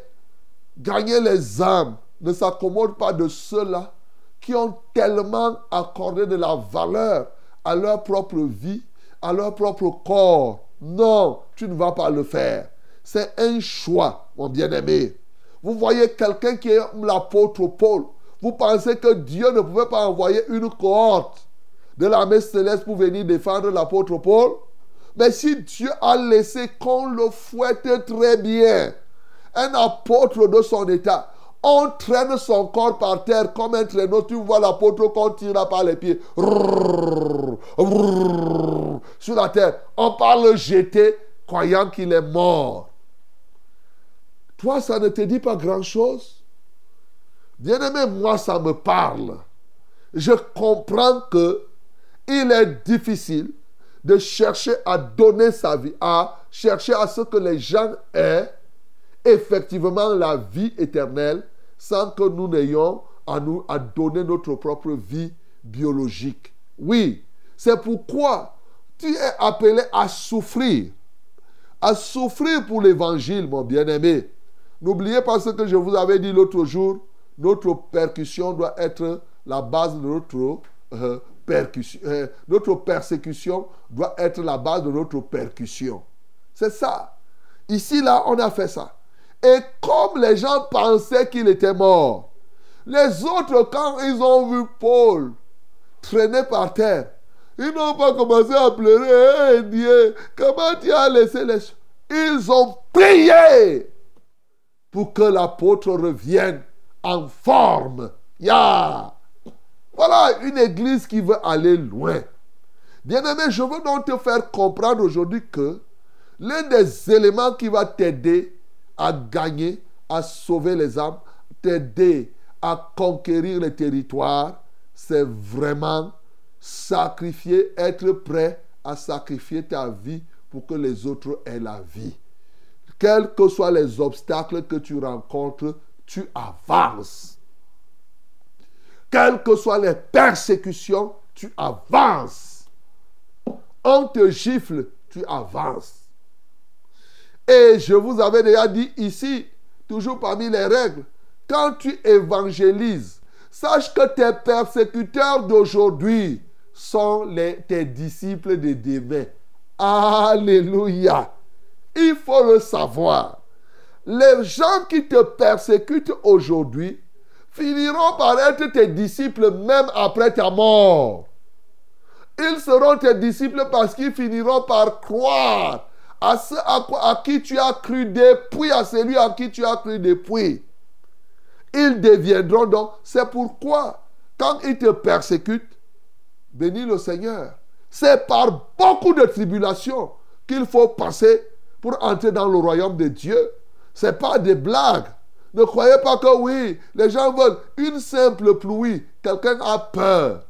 gagner les âmes ne s'accommode pas de ceux-là qui ont tellement accordé de la valeur à leur propre vie, à leur propre corps. Non, tu ne vas pas le faire. C'est un choix, mon bien-aimé. Vous voyez quelqu'un qui est l'apôtre Paul. Vous pensez que Dieu ne pouvait pas envoyer une cohorte de l'armée céleste pour venir défendre l'apôtre Paul? Mais si Dieu a laissé qu'on le fouette très bien, un apôtre de son état, on traîne son corps par terre comme un traîneau. Tu vois l'apôtre qu'on tire par les pieds. sur la terre. On parle le jeter croyant qu'il est mort. Toi, ça ne te dit pas grand-chose? Bien-aimé, moi, ça me parle. Je comprends que il est difficile de chercher à donner sa vie, à chercher à ce que les gens aient effectivement la vie éternelle sans que nous n'ayons à nous à donner notre propre vie biologique. Oui, c'est pourquoi tu es appelé à souffrir, à souffrir pour l'évangile, mon bien-aimé. N'oubliez pas ce que je vous avais dit l'autre jour, notre percussion doit être la base de notre euh, percussion. Euh, notre persécution doit être la base de notre percussion. C'est ça. Ici, là, on a fait ça. Et comme les gens pensaient qu'il était mort, les autres, quand ils ont vu Paul traîner par terre, ils n'ont pas commencé à pleurer. Dieu, comment tu as laissé les... Ils ont prié pour que l'apôtre revienne en forme. Ya! Voilà une église qui veut aller loin. Bien-aimé, je veux donc te faire comprendre aujourd'hui que l'un des éléments qui va t'aider à gagner, à sauver les âmes, t'aider à conquérir les territoires, c'est vraiment sacrifier, être prêt à sacrifier ta vie pour que les autres aient la vie. Quels que soient les obstacles que tu rencontres, tu avances. Quelles que soient les persécutions, tu avances. On te gifle, tu avances. Et je vous avais déjà dit ici, toujours parmi les règles, quand tu évangélises, sache que tes persécuteurs d'aujourd'hui sont tes disciples de demain. Alléluia. Il faut le savoir. Les gens qui te persécutent aujourd'hui finiront par être tes disciples même après ta mort. Ils seront tes disciples parce qu'ils finiront par croire à ceux à, qui tu as cru depuis, à celui à qui tu as cru depuis. Ils deviendront donc. C'est pourquoi, quand ils te persécutent, bénis le Seigneur. C'est par beaucoup de tribulations qu'il faut passer pour entrer dans le royaume de Dieu. Ce n'est pas des blagues. Ne croyez pas que oui, les gens veulent une simple pluie. Quelqu'un a peur.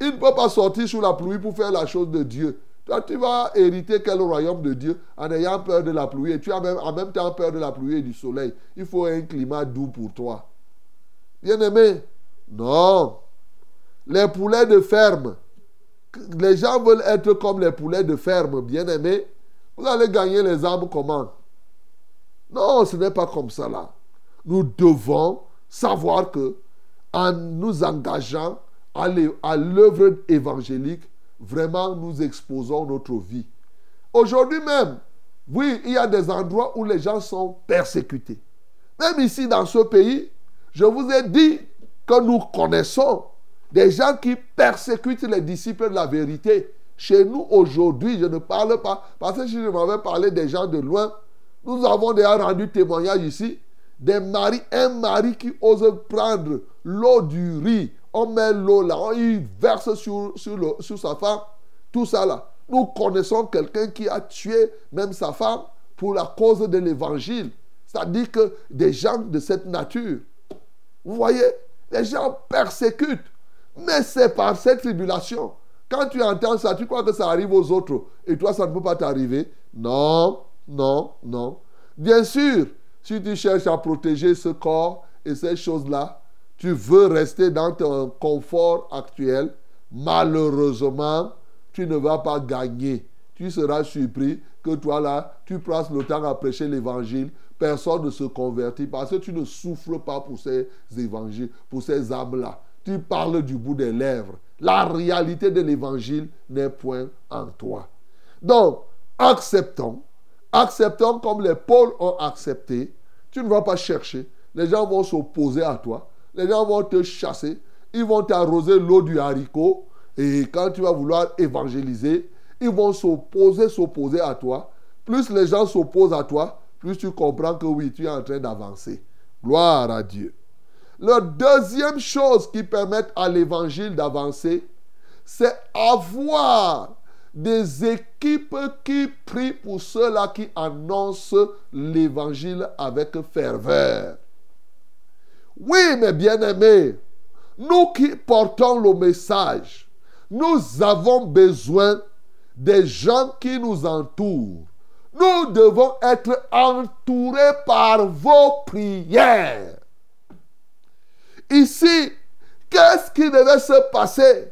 Il ne peut pas sortir sous la pluie pour faire la chose de Dieu. Toi, tu vas hériter quel royaume de Dieu en ayant peur de la pluie et tu as même, en même temps peur de la pluie et du soleil. Il faut un climat doux pour toi. Bien-aimé, non. Les poulets de ferme, les gens veulent être comme les poulets de ferme, bien-aimé. Vous allez gagner les âmes comment? Non, ce n'est pas comme ça là. Nous devons savoir que en nous engageant à l'œuvre évangélique, vraiment nous exposons notre vie. Aujourd'hui même, oui, il y a des endroits où les gens sont persécutés. Même ici dans ce pays, je vous ai dit que nous connaissons des gens qui persécutent les disciples de la vérité. Chez nous aujourd'hui, je ne parle pas, parce que si je m'avais parlé des gens de loin, nous avons déjà rendu témoignage ici des maris, un mari qui ose prendre l'eau du riz on met l'eau là, on y verse sur, sur, sa femme, tout ça là. Nous connaissons quelqu'un qui a tué même sa femme pour la cause de l'évangile. C'est-à-dire que des gens de cette nature, vous voyez, les gens persécutent. Mais c'est par cette tribulation. Quand tu entends ça, tu crois que ça arrive aux autres et toi, ça ne peut pas t'arriver. Non, non, non. Bien sûr, si tu cherches à protéger ce corps et ces choses-là, tu veux rester dans ton confort actuel, malheureusement, tu ne vas pas gagner. Tu seras surpris que toi là, tu passes le temps à prêcher l'évangile, personne ne se convertit parce que tu ne souffres pas pour ces évangiles, pour ces âmes-là. Tu parles du bout des lèvres. La réalité de l'évangile n'est point en toi. Donc, acceptons. Acceptons comme les pôles ont accepté. Tu ne vas pas chercher. Les gens vont s'opposer à toi. Les gens vont te chasser. Ils vont t'arroser l'eau du haricot. Et quand tu vas vouloir évangéliser, ils vont s'opposer, s'opposer à toi. Plus les gens s'opposent à toi, plus tu comprends que oui, tu es en train d'avancer. Gloire à Dieu. La deuxième chose qui permet à l'évangile d'avancer, c'est avoir des équipes qui prient pour ceux-là qui annoncent l'évangile avec ferveur. Oui, mes bien-aimés, nous qui portons le message, nous avons besoin des gens qui nous entourent. Nous devons être entourés par vos prières. Ici, qu'est-ce qui devait se passer?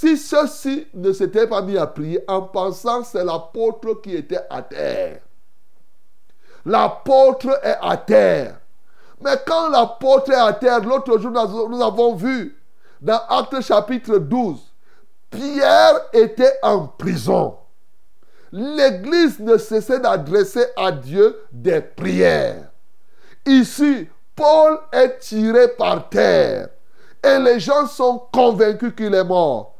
Si ceux-ci ne s'étaient pas mis à prier en pensant c'est l'apôtre qui était à terre L'apôtre est à terre. Mais quand l'apôtre est à terre, l'autre jour, nous avons vu dans Acte chapitre 12, Pierre était en prison. L'Église ne cessait d'adresser à Dieu des prières. Ici, Paul est tiré par terre et les gens sont convaincus qu'il est mort.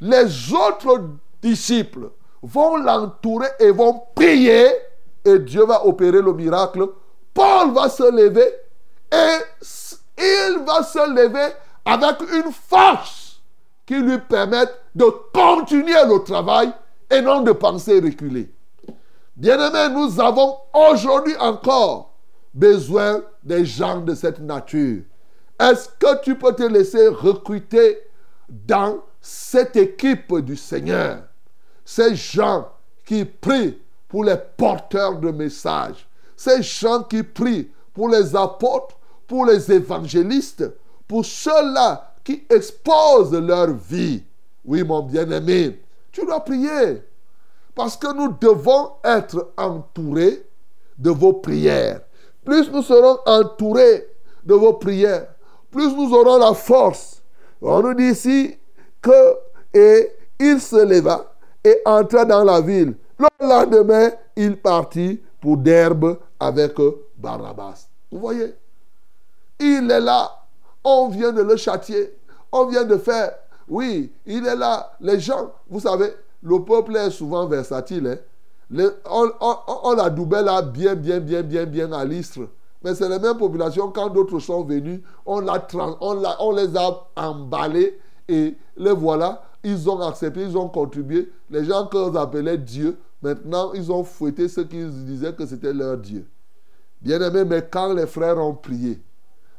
Les autres disciples vont l'entourer et vont prier et Dieu va opérer le miracle. Paul va se lever et il va se lever avec une force qui lui permette de continuer le travail et non de penser reculer. Bien-aimés, nous avons aujourd'hui encore besoin des gens de cette nature. Est-ce que tu peux te laisser recruter dans cette équipe du Seigneur Ces gens qui prient pour les porteurs de messages, ces gens qui prient pour les apôtres, pour les évangélistes, pour ceux-là qui exposent leur vie. Oui, mon bien-aimé, tu dois prier. Parce que nous devons être entourés de vos prières. Plus nous serons entourés de vos prières, plus nous aurons la force. On nous dit ici que et il se leva et entra dans la ville. Le lendemain, il partit pour Derbe avec Barabbas. Vous voyez? Il est là. On vient de le châtier. On vient de faire oui, il est là. Les gens, vous savez, le peuple est souvent versatile. Hein. on, on, doublé là bien, bien, bien, bien, bien à l'istre. Mais c'est les mêmes populations, quand d'autres sont venus, on, on, on les a emballés et les voilà. Ils ont accepté, ils ont contribué. Les gens qu'on appelait Dieu, maintenant, ils ont fouetté ceux qui disaient que c'était leur Dieu. Bien aimé, mais quand les frères ont prié,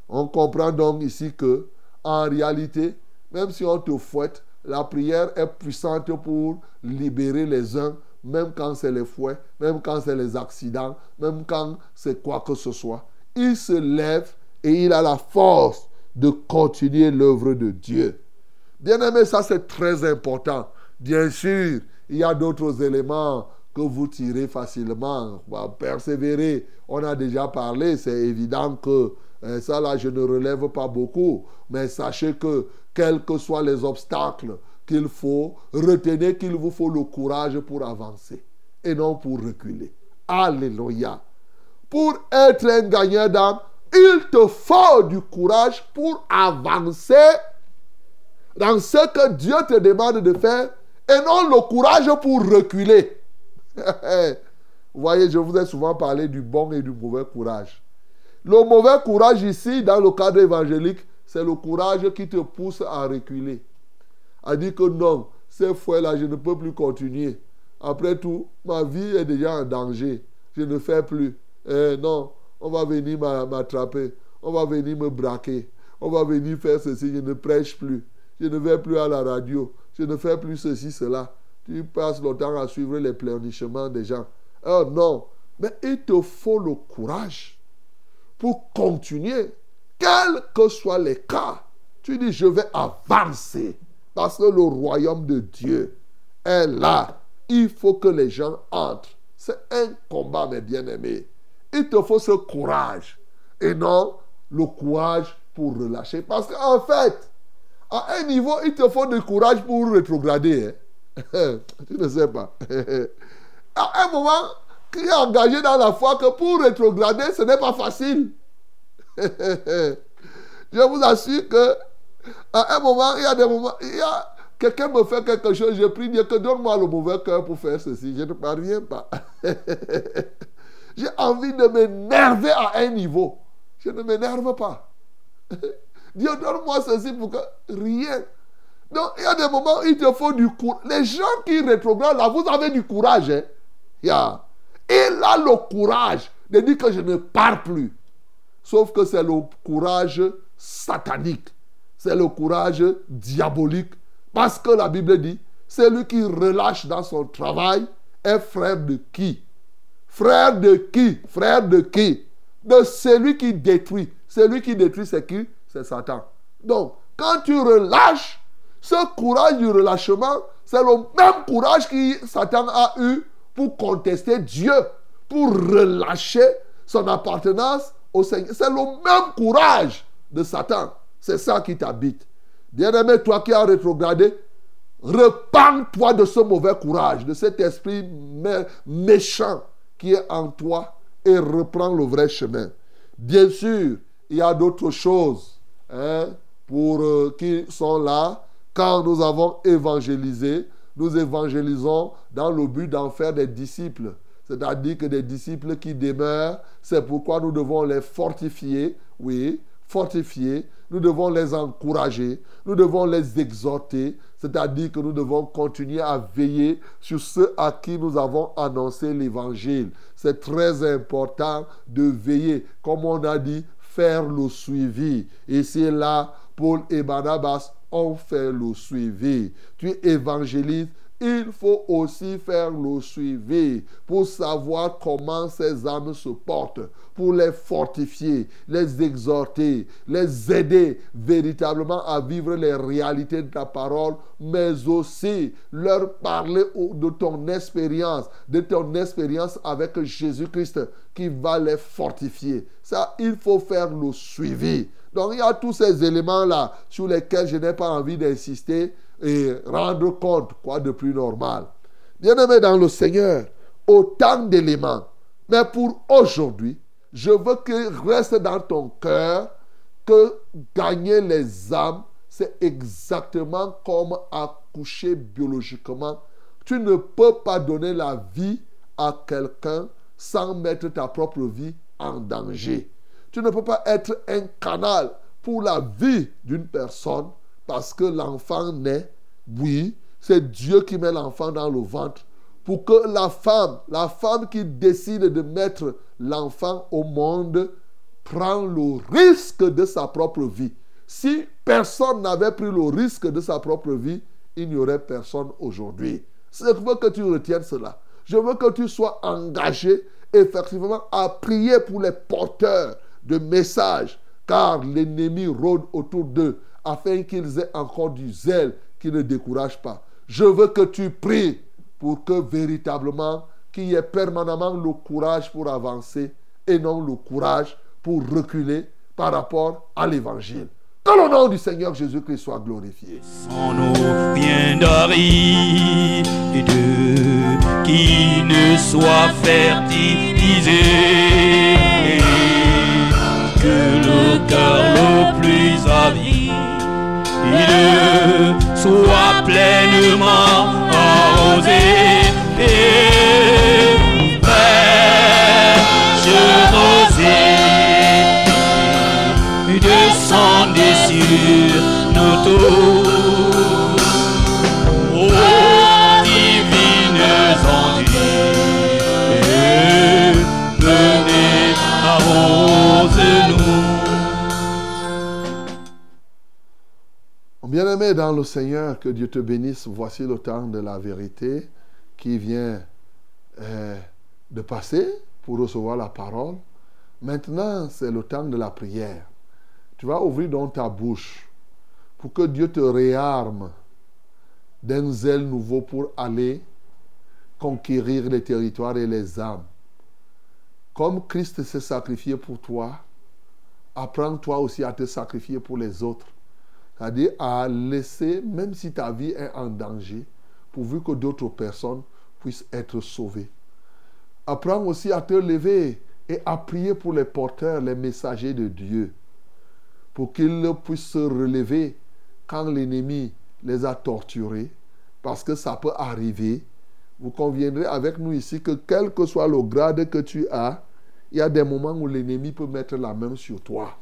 on comprend donc ici que, en réalité, même si on te fouette, la prière est puissante pour libérer les uns, même quand c'est les fouets, même quand c'est les accidents, même quand c'est quoi que ce soit. Il se lève et il a la force de continuer l'œuvre de Dieu. Bien aimé, ça c'est très important. Bien sûr, il y a d'autres éléments que vous tirez facilement. Persévérer, on a déjà parlé, c'est évident que euh, ça là, je ne relève pas beaucoup. Mais sachez que quels que soient les obstacles qu'il faut, retenez qu'il vous faut le courage pour avancer et non pour reculer. Alléluia. Pour être un gagnant d'âme, il te faut du courage pour avancer dans ce que Dieu te demande de faire et non le courage pour reculer. (laughs) vous voyez, je vous ai souvent parlé du bon et du mauvais courage. Le mauvais courage ici, dans le cadre évangélique, c'est le courage qui te pousse à reculer. À dire que non, ces fois-là, je ne peux plus continuer. Après tout, ma vie est déjà en danger. Je ne fais plus. Eh, non, on va venir m'attraper. On va venir me braquer. On va venir faire ceci. Je ne prêche plus. Je ne vais plus à la radio, je ne fais plus ceci, cela. Tu passes le temps à suivre les pleurnichements des gens. Oh non, mais il te faut le courage pour continuer, quels que soient les cas. Tu dis, je vais avancer parce que le royaume de Dieu est là. Il faut que les gens entrent. C'est un combat, mes bien-aimés. Il te faut ce courage et non le courage pour relâcher. Parce qu'en fait, à un niveau, il te faut du courage pour rétrograder. Hein. (laughs) tu ne sais pas. (laughs) à un moment, qui est engagé dans la foi que pour rétrograder, ce n'est pas facile. (laughs) Je vous assure que à un moment, il y a des moments, il y a quelqu'un me fait quelque chose, je prie Dieu que donne-moi le mauvais cœur pour faire ceci. Je ne parviens pas. J'ai envie de m'énerver à un niveau. Je ne m'énerve pas. Dieu, donne-moi ceci pour que rien. Donc, il y a des moments où il te faut du courage. Les gens qui rétrogradent là, vous avez du courage. Hein? Yeah. Il a le courage de dire que je ne pars plus. Sauf que c'est le courage satanique. C'est le courage diabolique. Parce que la Bible dit, celui qui relâche dans son travail est frère de qui? Frère de qui? Frère de qui? De celui qui détruit. Celui qui détruit, c'est qui? C'est Satan. Donc, quand tu relâches, ce courage du relâchement, c'est le même courage que Satan a eu pour contester Dieu, pour relâcher son appartenance au Seigneur. C'est le même courage de Satan. C'est ça qui t'habite. Bien-aimé, toi qui as rétrogradé, repends-toi de ce mauvais courage, de cet esprit méchant qui est en toi et reprends le vrai chemin. Bien sûr, il y a d'autres choses hein, pour euh, qui sont là. Quand nous avons évangélisé, nous évangélisons dans le but d'en faire des disciples. C'est-à-dire que des disciples qui demeurent, c'est pourquoi nous devons les fortifier, oui, fortifier, nous devons les encourager, nous devons les exhorter, c'est-à-dire que nous devons continuer à veiller sur ceux à qui nous avons annoncé l'évangile. C'est très important de veiller, comme on a dit, faire le suivi. Et c'est là, Paul et Barnabas ont fait le suivi. Tu évangélises il faut aussi faire le suivi pour savoir comment ces âmes se portent, pour les fortifier, les exhorter, les aider véritablement à vivre les réalités de ta parole, mais aussi leur parler de ton expérience, de ton expérience avec Jésus-Christ qui va les fortifier. Ça, il faut faire le suivi. Donc il y a tous ces éléments-là sur lesquels je n'ai pas envie d'insister et rendre compte, quoi de plus normal. Bien-aimé dans le Seigneur, autant d'éléments. Mais pour aujourd'hui, je veux que reste dans ton cœur que gagner les âmes, c'est exactement comme accoucher biologiquement. Tu ne peux pas donner la vie à quelqu'un sans mettre ta propre vie en danger. Tu ne peux pas être un canal pour la vie d'une personne parce que l'enfant naît, oui, c'est Dieu qui met l'enfant dans le ventre pour que la femme, la femme qui décide de mettre l'enfant au monde, prend le risque de sa propre vie. Si personne n'avait pris le risque de sa propre vie, il n'y aurait personne aujourd'hui. Je veux que tu retiennes cela. Je veux que tu sois engagé effectivement à prier pour les porteurs de messages, car l'ennemi rôde autour d'eux afin qu'ils aient encore du zèle qui ne décourage pas. Je veux que tu pries pour que véritablement qu'il y ait permanemment le courage pour avancer et non le courage pour reculer par rapport à l'évangile. Que le nom du Seigneur Jésus-Christ soit glorifié. Qui ne soit fertilisé, que le cœur le plus avide soit pleinement descendez sur nos tours. Bien-aimé dans le Seigneur, que Dieu te bénisse. Voici le temps de la vérité qui vient euh, de passer pour recevoir la parole. Maintenant, c'est le temps de la prière. Tu vas ouvrir donc ta bouche pour que Dieu te réarme d'un zèle nouveau pour aller conquérir les territoires et les âmes. Comme Christ s'est sacrifié pour toi, apprends toi aussi à te sacrifier pour les autres. C'est-à-dire à laisser, même si ta vie est en danger, pourvu que d'autres personnes puissent être sauvées. Apprends aussi à te lever et à prier pour les porteurs, les messagers de Dieu, pour qu'ils puissent se relever quand l'ennemi les a torturés, parce que ça peut arriver. Vous conviendrez avec nous ici que quel que soit le grade que tu as, il y a des moments où l'ennemi peut mettre la main sur toi.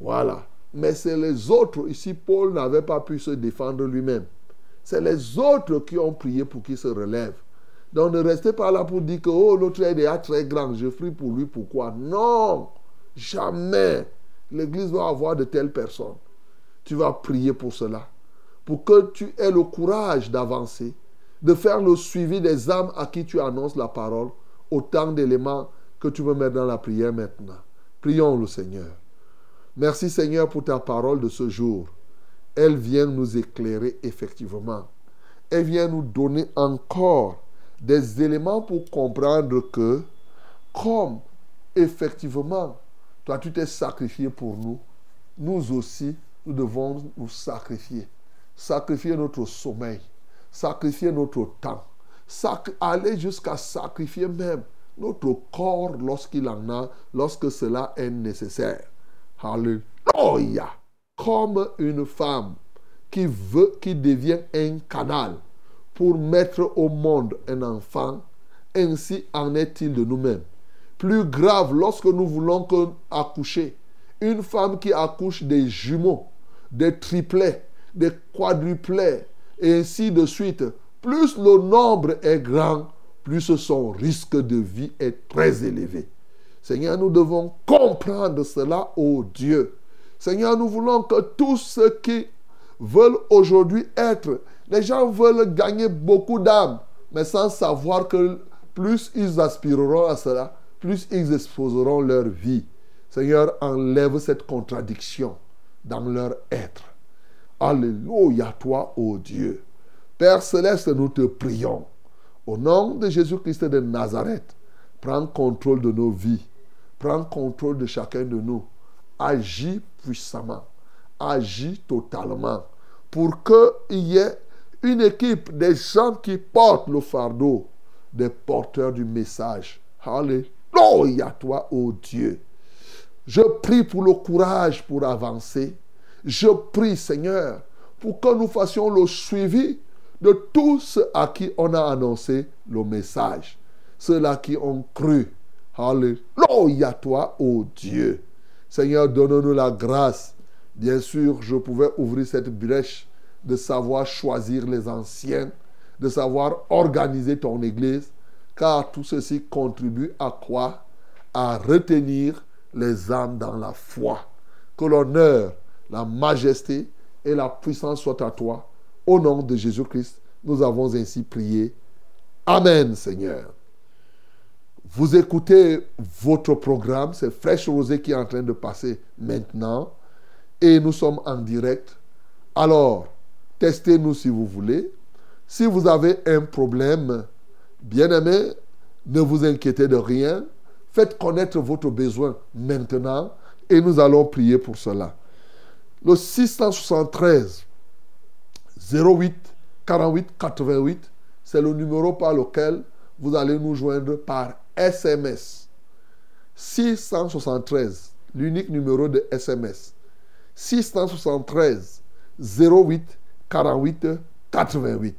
Voilà. Mais c'est les autres. Ici, Paul n'avait pas pu se défendre lui-même. C'est les autres qui ont prié pour qu'il se relève. Donc ne restez pas là pour dire que oh, l'autre est déjà très grand, je prie pour lui, pourquoi? Non, jamais. L'Église va avoir de telles personnes. Tu vas prier pour cela. Pour que tu aies le courage d'avancer, de faire le suivi des âmes à qui tu annonces la parole, autant d'éléments que tu veux mettre dans la prière maintenant. Prions le Seigneur. Merci Seigneur pour ta parole de ce jour. Elle vient nous éclairer effectivement. Elle vient nous donner encore des éléments pour comprendre que, comme effectivement, toi tu t'es sacrifié pour nous, nous aussi, nous devons nous sacrifier. Sacrifier notre sommeil, sacrifier notre temps, aller jusqu'à sacrifier même notre corps lorsqu'il en a, lorsque cela est nécessaire. Alléluia. Comme une femme qui veut, qui devient un canal pour mettre au monde un enfant, ainsi en est-il de nous-mêmes. Plus grave, lorsque nous voulons accoucher, une femme qui accouche des jumeaux, des triplets, des quadruplets, et ainsi de suite, plus le nombre est grand, plus son risque de vie est très élevé. Seigneur, nous devons comprendre cela, ô Dieu. Seigneur, nous voulons que tous ceux qui veulent aujourd'hui être les gens veulent gagner beaucoup d'âmes, mais sans savoir que plus ils aspireront à cela, plus ils exposeront leur vie. Seigneur, enlève cette contradiction dans leur être. Alléluia toi, ô Dieu. Père céleste, nous te prions. Au nom de Jésus-Christ de Nazareth, prends contrôle de nos vies. Prends contrôle de chacun de nous. Agis puissamment. Agis totalement. Pour qu'il y ait une équipe des gens qui portent le fardeau, des porteurs du message. Alléluia toi, ô Dieu. Je prie pour le courage pour avancer. Je prie, Seigneur, pour que nous fassions le suivi de tous à qui on a annoncé le message. Ceux-là qui ont cru. Alléluia toi, ô Dieu. Seigneur, donne-nous la grâce. Bien sûr, je pouvais ouvrir cette brèche de savoir choisir les anciens, de savoir organiser ton Église, car tout ceci contribue à quoi? À retenir les âmes dans la foi. Que l'honneur, la majesté et la puissance soient à toi. Au nom de Jésus-Christ, nous avons ainsi prié. Amen, Seigneur. Vous écoutez votre programme, c'est Fraîche Rosée qui est en train de passer maintenant. Et nous sommes en direct. Alors, Testez-nous si vous voulez. Si vous avez un problème, bien aimé, ne vous inquiétez de rien. Faites connaître votre besoin maintenant et nous allons prier pour cela. Le 673 08 48 88, c'est le numéro par lequel vous allez nous joindre par SMS. 673, l'unique numéro de SMS. 673 08 48 88.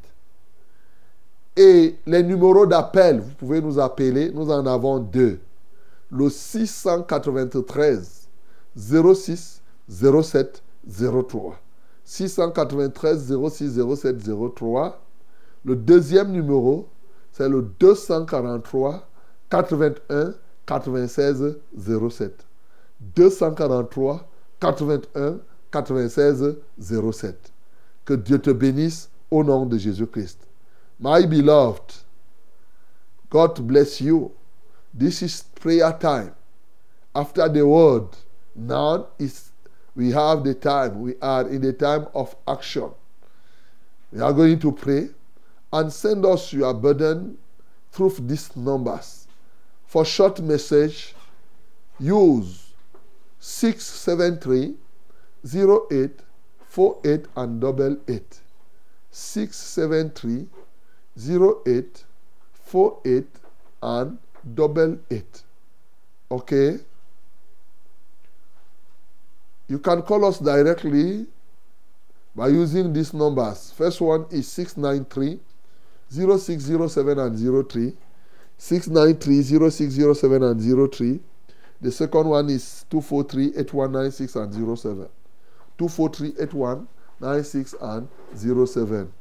Et les numéros d'appel, vous pouvez nous appeler, nous en avons deux. Le 693 06 07 03. 693 06 07 03. Le deuxième numéro, c'est le 243 81 96 07. 243 81 96 07. Que Dieu te bénisse au nom de Jésus-Christ. My beloved, God bless you. This is prayer time. After the word, now is we have the time. We are in the time of action. We are going to pray and send us your burden through these numbers. For short message, use 673 08 48 and double 8. 673 08 48 and double 8. Okay? You can call us directly by using these numbers. First one is 693 0607 and 03. 693 0607 and 03. The second one is 243 8196 and 07. 243 8196 and 07.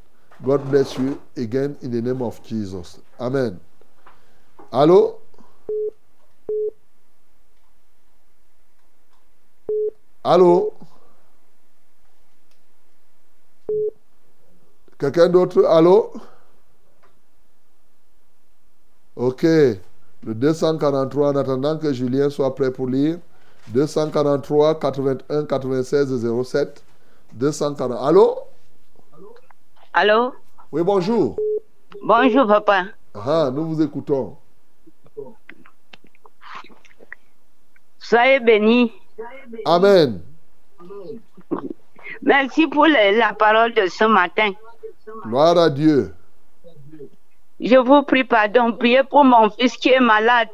God bless you again in the name of Jesus. Amen. Allô? Allô? Quelqu'un d'autre? Allô? Ok. Le 243, en attendant que Julien soit prêt pour lire. 243 81 96 07. 240. Allô? Allô? Oui, bonjour. Bonjour, papa. Ah, nous vous écoutons. Soyez bénis. Amen. Merci pour la parole de ce matin. Gloire à Dieu. Je vous prie pardon. Priez pour mon fils qui est malade.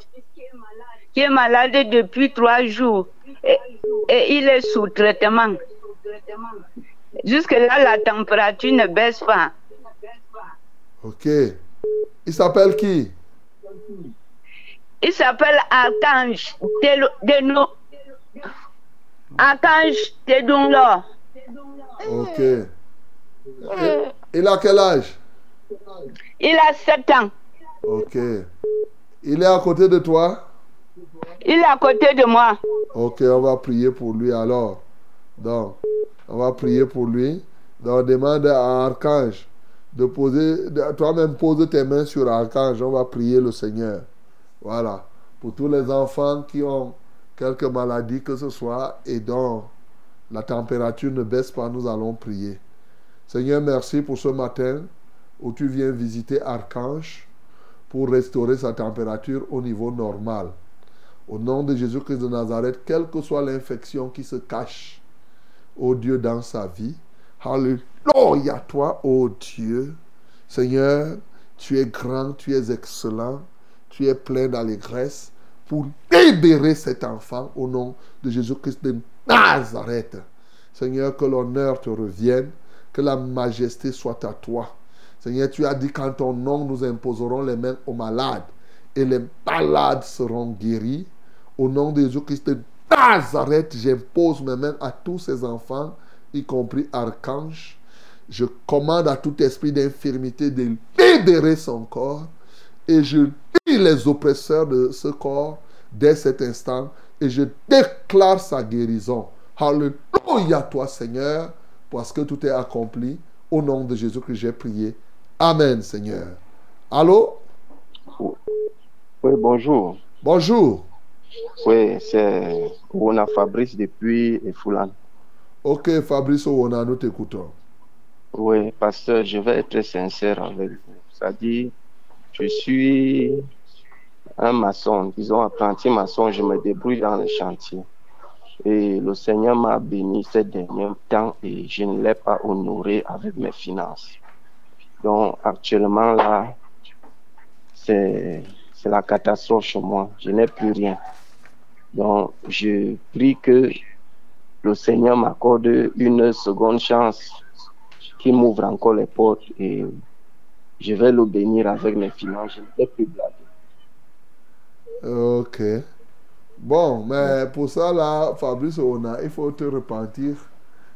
Qui est malade depuis trois jours. Et, et il est sous traitement. Jusque-là, la température ne baisse pas. Ok. Il s'appelle qui? Il s'appelle Archange Deno. Archange Tedunlo. Ok. Et- Il a quel âge? Il a sept ans. Ok. Il est à côté de toi? Il est à côté de moi. Ok, on va prier pour lui alors. Donc, on va prier pour lui. Donc, demande à Archange de poser, toi-même pose tes mains sur Archange. On va prier le Seigneur. Voilà. Pour tous les enfants qui ont quelque maladie que ce soit et dont la température ne baisse pas, nous allons prier. Seigneur, merci pour ce matin où tu viens visiter Archange pour restaurer sa température au niveau normal. Au nom de Jésus-Christ de Nazareth, quelle que soit l'infection qui se cache, ô Dieu, dans sa vie, Alléluia, toi, ô Dieu. Seigneur, tu es grand, tu es excellent, tu es plein d'allégresse pour libérer cet enfant au nom de Jésus-Christ de Nazareth. Seigneur, que l'honneur te revienne, que la majesté soit à toi. Seigneur, tu as dit qu'en ton nom, nous imposerons les mains aux malades et les malades seront guéris. Au nom de Jésus-Christ de Nazareth, j'impose mes mains à tous ces enfants, y compris Archange. Je commande à tout esprit d'infirmité de libérer son corps et je lis les oppresseurs de ce corps dès cet instant et je déclare sa guérison. Alléluia toi Seigneur, parce que tout est accompli. Au nom de Jésus que j'ai prié. Amen Seigneur. Allô? Oui, bonjour. Bonjour. Oui, c'est Rona Fabrice depuis Foulan. Ok Fabrice Owona, nous t'écoutons. Oui, pasteur, je vais être sincère avec vous. C'est-à-dire, je suis un maçon, disons apprenti maçon, je me débrouille dans le chantier. Et le Seigneur m'a béni ces derniers temps et je ne l'ai pas honoré avec mes finances. Donc actuellement là, c'est la catastrophe chez moi. Je n'ai plus rien. Donc je prie que le Seigneur m'accorde une seconde chance, qu'il m'ouvre encore les portes et je vais le bénir avec mes finances. Je ne vais plus blaguer. Ok. Bon, mais pour ça, là, Fabrice Owona, il faut te repentir.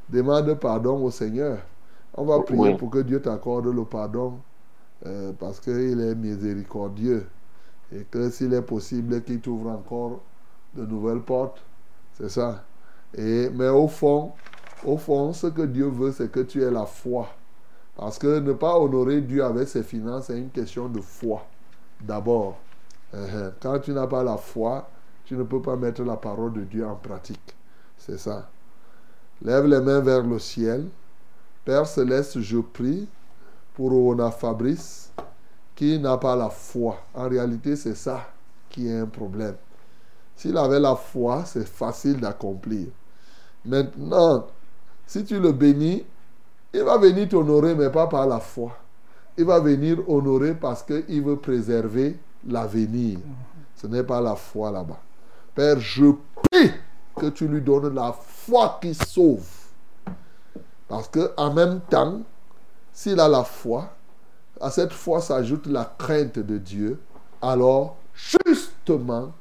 Demande pardon au Seigneur. On va prier Oui. pour que Dieu t'accorde le pardon euh, parce qu'il est miséricordieux et que s'il est possible qu'il t'ouvre encore de nouvelles portes, c'est ça. Et, mais au fond, Au fond, ce que Dieu veut, c'est que tu aies la foi. Parce que ne pas honorer Dieu avec ses finances, c'est une question de foi. D'abord, uh-huh. quand tu n'as pas la foi, tu ne peux pas mettre la parole de Dieu en pratique. C'est ça. Lève les mains vers le ciel. Père céleste, je prie pour Ona Fabrice qui n'a pas la foi. En réalité, c'est ça qui est un problème. S'il avait la foi, c'est facile d'accomplir. Maintenant, si tu le bénis, il va venir t'honorer, mais pas par la foi. Il va venir honorer parce qu'il veut préserver l'avenir. Ce n'est pas la foi là-bas. Père, je prie que tu lui donnes la foi qui sauve. Parce que en même temps, s'il a la foi, à cette foi s'ajoute la crainte de Dieu, alors justement,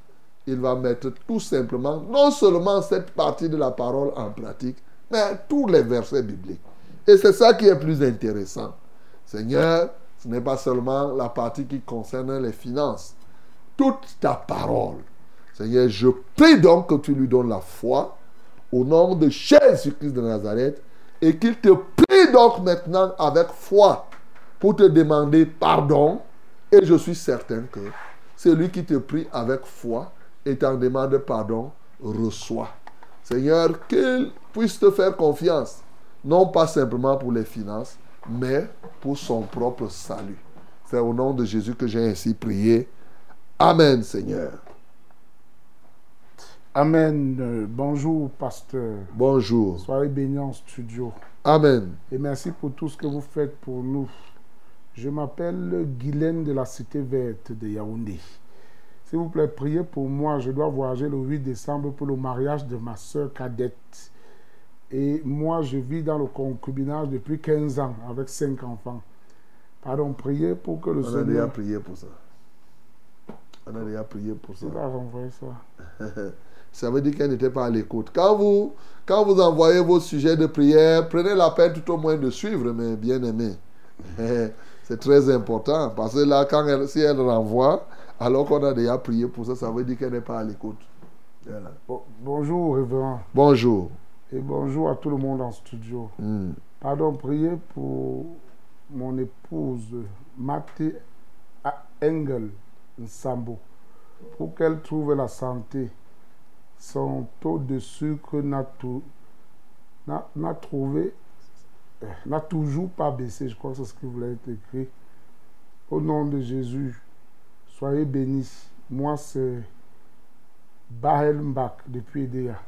il va mettre tout simplement, non seulement cette partie de la parole en pratique, mais tous les versets bibliques. Et c'est ça qui est plus intéressant. Seigneur, ce n'est pas seulement la partie qui concerne les finances. Toute ta parole. Seigneur, je prie donc que tu lui donnes la foi au nom de Jésus-Christ de Nazareth et qu'il te prie donc maintenant avec foi pour te demander pardon. Et je suis certain que celui qui te prie avec foi et t'en demande pardon reçoit. Seigneur, qu'il puisse te faire confiance, non pas simplement pour les finances, mais pour son propre salut. C'est au nom de Jésus que j'ai ainsi prié. Amen, Seigneur. Amen. bonjour, pasteur. Bonjour. Soyez bénis en studio. Amen. Et merci pour tout ce que vous faites pour nous. Je m'appelle Guylaine de la Cité Verte de Yaoundé. S'il vous plaît, priez pour moi. Je dois voyager le 8 décembre pour le mariage de ma soeur cadette. Et moi, je vis dans le concubinage depuis 15 ans avec 5 enfants. Pardon, priez pour que le Seigneur... On a déjà prié pour ça. On a déjà prié pour ça. ça. (laughs) ça veut dire qu'elle n'était pas à l'écoute. Quand vous, quand vous envoyez vos sujets de prière, prenez la peine tout au moins de suivre, mes bien-aimés. (laughs) C'est très important parce que là, quand elle, si elle renvoie, alors qu'on a déjà prié pour ça, ça veut dire qu'elle n'est pas à l'écoute. bonjour, révérend. Bonjour. Et bonjour à tout le monde en studio. Hmm. Pardon, priez pour mon épouse, Mathé Engel Nsambo, pour qu'elle trouve la santé. Son taux de sucre n'a trouvé euh, n'a toujours pas baissé. Je crois que c'est ce qui voulait être écrit. Au nom de Jésus, Soyez bénis. Moi, c'est Bahel Mbak depuis Edea.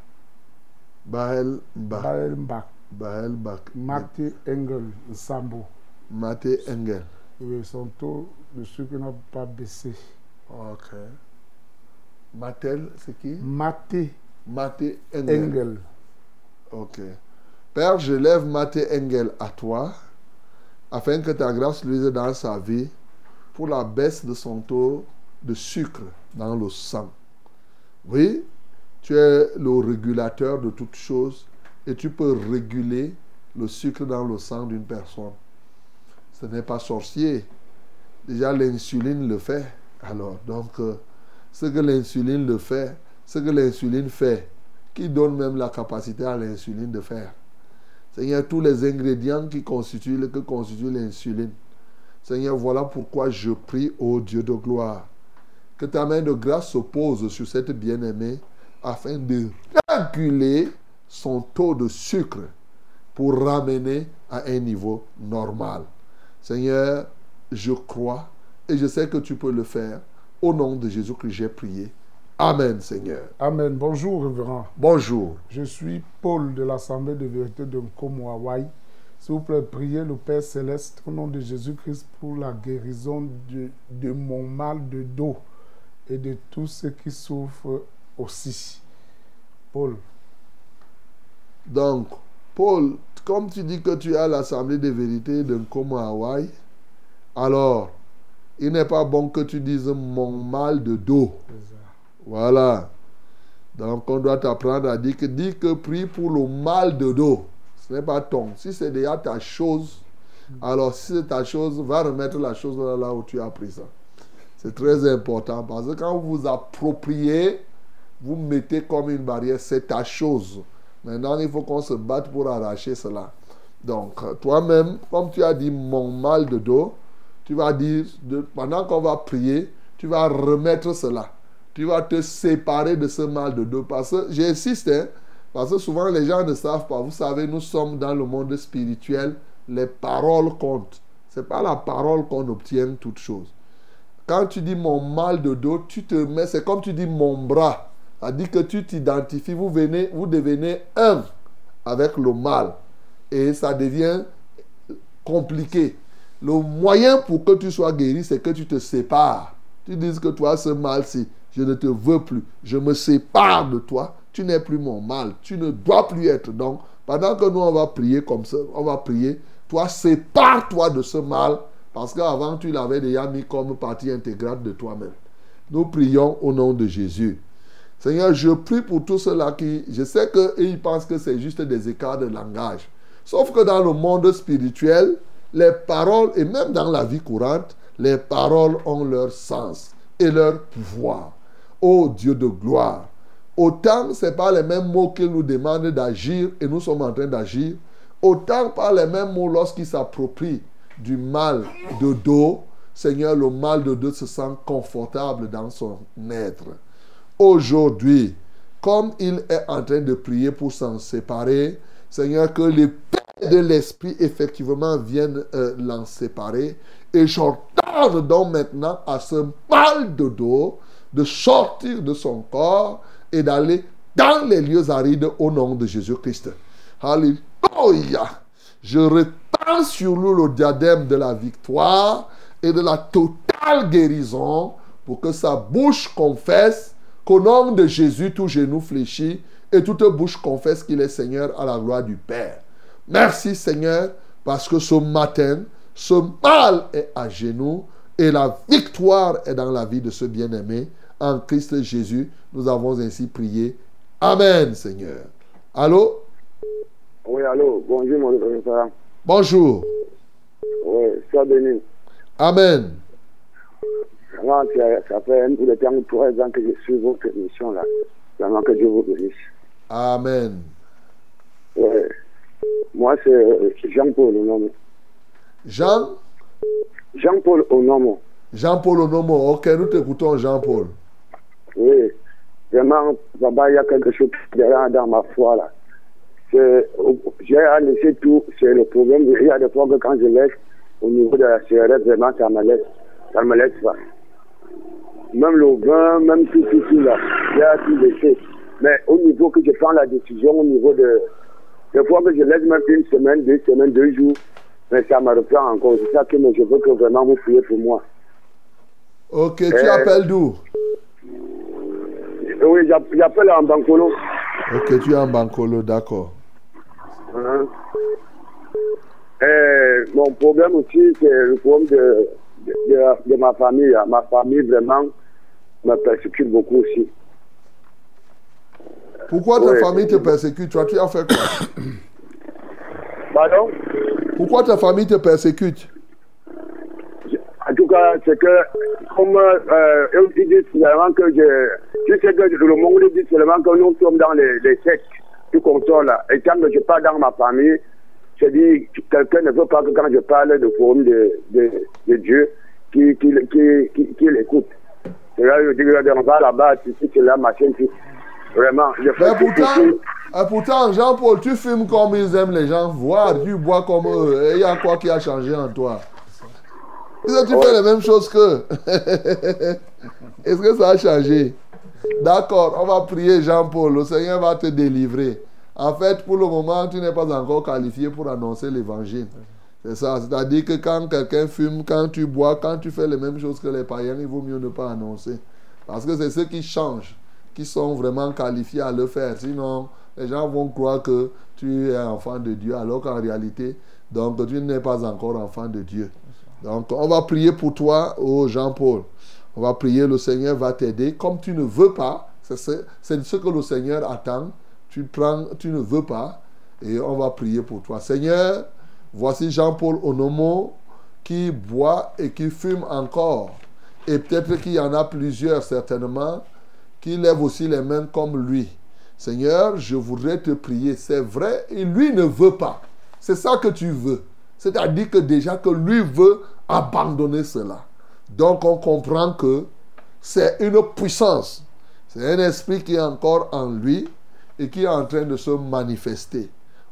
Bahel Mbak. Bahel Mbak. Bahel Mbak. Maté Engel, Sambo. Maté Engel. Oui, son taux de sucre n'a pas baissé. Ok. Matel, c'est qui? Maté. Maté Engel. Engel. Ok. Père, je lève Maté Engel à toi, afin que ta grâce luise dans sa vie pour la baisse de son taux de sucre dans le sang. Oui, tu es le régulateur de toutes choses et tu peux réguler le sucre dans le sang d'une personne. Ce n'est pas sorcier. Déjà, l'insuline le fait. Alors, donc, euh, ce que l'insuline le fait, ce que l'insuline fait, qui donne même la capacité à l'insuline de faire. Seigneur, tous les ingrédients qui constituent, que constitue l'insuline. Seigneur, voilà pourquoi je prie, ô Dieu de gloire, que ta main de grâce se pose sur cette bien-aimée afin de réguler son taux de sucre pour ramener à un niveau normal. Seigneur, je crois et je sais que tu peux le faire. Au nom de Jésus que j'ai prié. Amen, Seigneur. Amen. Bonjour, révérend. Bonjour. Je suis Paul de l'Assemblée de vérité de Nkomo, Hawaï. S'il vous plaît, priez le Père céleste au nom de Jésus-Christ pour la guérison de, de, mon mal de dos et de tous ceux qui souffrent aussi. Paul. Donc, Paul, comme tu dis que tu as l'Assemblée de vérité de Nkomo Hawaï, alors, il n'est pas bon que tu dises mon mal de dos. Voilà. Donc, on doit t'apprendre à dire que, dis que prie pour le mal de dos. Ce n'est pas ton. Si c'est déjà ta chose, alors si c'est ta chose, va remettre la chose là, où tu as pris ça. C'est très important parce que quand vous vous appropriez, vous mettez comme une barrière, c'est ta chose. Maintenant, il faut qu'on se batte pour arracher cela. Donc, toi-même, comme tu as dit mon mal de dos, tu vas dire, pendant qu'on va prier, tu vas remettre cela. Tu vas te séparer de ce mal de dos. Parce que, j'insiste, hein, parce que souvent les gens ne savent pas. Vous savez, nous sommes dans le monde spirituel. Les paroles comptent. Ce n'est pas la parole qu'on obtient toute chose. Quand tu dis mon mal de dos, tu te mets, c'est comme tu dis mon bras. Ça dit que tu t'identifies, vous, vous devenez un avec le mal. Et ça devient compliqué. Le moyen pour que tu sois guéri, c'est que tu te sépares. Tu dis que toi, ce mal-ci, je ne te veux plus. Je me sépare de toi. Tu n'es plus mon mal. Tu ne dois plus être. Donc, pendant que nous, on va prier comme ça, on va prier, toi, sépare-toi de ce mal. Parce qu'avant, tu l'avais déjà mis comme partie intégrante de toi-même. Nous prions au nom de Jésus. Seigneur, je prie pour tous ceux-là qui, je sais qu'ils pensent que c'est juste des écarts de langage. Sauf que dans le monde spirituel, les paroles, et même dans la vie courante, les paroles ont leur sens et leur pouvoir. Ô Dieu de gloire, autant ce n'est pas les mêmes mots qu'il nous demande d'agir et nous sommes en train d'agir, autant pas les mêmes mots lorsqu'il s'approprie du mal de dos, Seigneur, le mal de dos se sent confortable dans son être. Aujourd'hui, comme il est en train de prier pour s'en séparer, Seigneur, que les de l'esprit effectivement viennent euh, l'en séparer. Et j'ordonne donc maintenant à ce mal de dos de sortir de son corps et d'aller dans les lieux arides au nom de Jésus-Christ. Alléluia. Je répands sur lui le diadème de la victoire et de la totale guérison pour que sa bouche confesse qu'au nom de Jésus, tout genou fléchit et toute bouche confesse qu'il est Seigneur à la gloire du Père. Merci Seigneur, parce que ce matin, ce mal est à genoux et la victoire est dans la vie de ce bien-aimé. En Christ Jésus, nous avons ainsi prié. Amen, Seigneur. Allô? Oui, allô. Bonjour, mon frère. Bonjour. Oui, sois béni. Amen. Vraiment, ça fait un bout de temps, trois ans que je suis votre émission là. Vraiment que Dieu vous bénisse. Amen. Oui. Moi, c'est euh, Jean-Paul Onomo. Jean? Jean-Paul Onomo. Jean-Paul Onomo. Ok, nous t'écoutons, Jean-Paul. Oui. Vraiment, Baba, il y a quelque chose est dans ma foi là. J'ai laissé tout, c'est le problème. Il y a des fois que quand je laisse au niveau de la CRF, vraiment, ça me laisse, ça me laisse pas. Même le vin, même tout, tout, tout là, j'ai a tout laissé. Mais au niveau que je prends la décision, au niveau de, des fois que je laisse même une semaine, deux semaines, deux jours, mais ça me reprend encore. C'est ça que je veux que vraiment vous priez pour moi. Ok, tu appelles d'où? Oui, j'appelle en Bancolo. Ok, tu es en Bancolo, d'accord. Hein? mon problème aussi, c'est le problème de, de, de, ma famille. Ma famille, vraiment, me persécute beaucoup aussi. Pourquoi ta famille te persécute? Toi, tu as fait quoi? (coughs) Pardon? Pourquoi ta famille te persécute? En tout cas, c'est que, comme euh, ils disent seulement que je. Tu sais que le monde dit seulement que nous sommes dans les, les sectes du console. Et quand je parle dans ma famille, je dis quelqu'un ne veut pas que quand je parle de forum de, de, de Dieu, qu'il qui, qui, qui, qui l'écoute. C'est là je dis on va là-bas, c'est là, machin, tout. Vraiment, je fais Mais pourtant, ah, pourtant Jean-Paul, tu fumes comme ils aiment les gens voir, tu bois comme eux. Il y a quoi qui a changé en toi? Est-ce que tu fais la même chose qu'eux (laughs) Est-ce que ça a changé? D'accord, on va prier Jean-Paul. Le Seigneur va te délivrer. En fait, pour le moment, tu n'es pas encore qualifié pour annoncer l'évangile. C'est ça. C'est-à-dire que quand quelqu'un fume, quand tu bois, quand tu fais les mêmes choses que les païens, il vaut mieux ne pas annoncer. Parce que c'est ce qui change qui sont vraiment qualifiés à le faire. Sinon, les gens vont croire que tu es enfant de Dieu, alors qu'en réalité, donc tu n'es pas encore enfant de Dieu. Donc, on va prier pour toi, oh Jean-Paul. On va prier, le Seigneur va t'aider. Comme tu ne veux pas, c'est ce que le Seigneur attend. Tu prends, tu ne veux pas, et on va prier pour toi. Seigneur, voici Jean-Paul Onomo qui boit et qui fume encore. Et peut-être qu'il y en a plusieurs, certainement qui lève aussi les mains comme lui. Seigneur, je voudrais te prier. C'est vrai, et lui ne veut pas. C'est ça que tu veux. C'est-à-dire que déjà que lui veut abandonner cela. Donc on comprend que c'est une puissance. C'est un esprit qui est encore en lui et qui est en train de se manifester.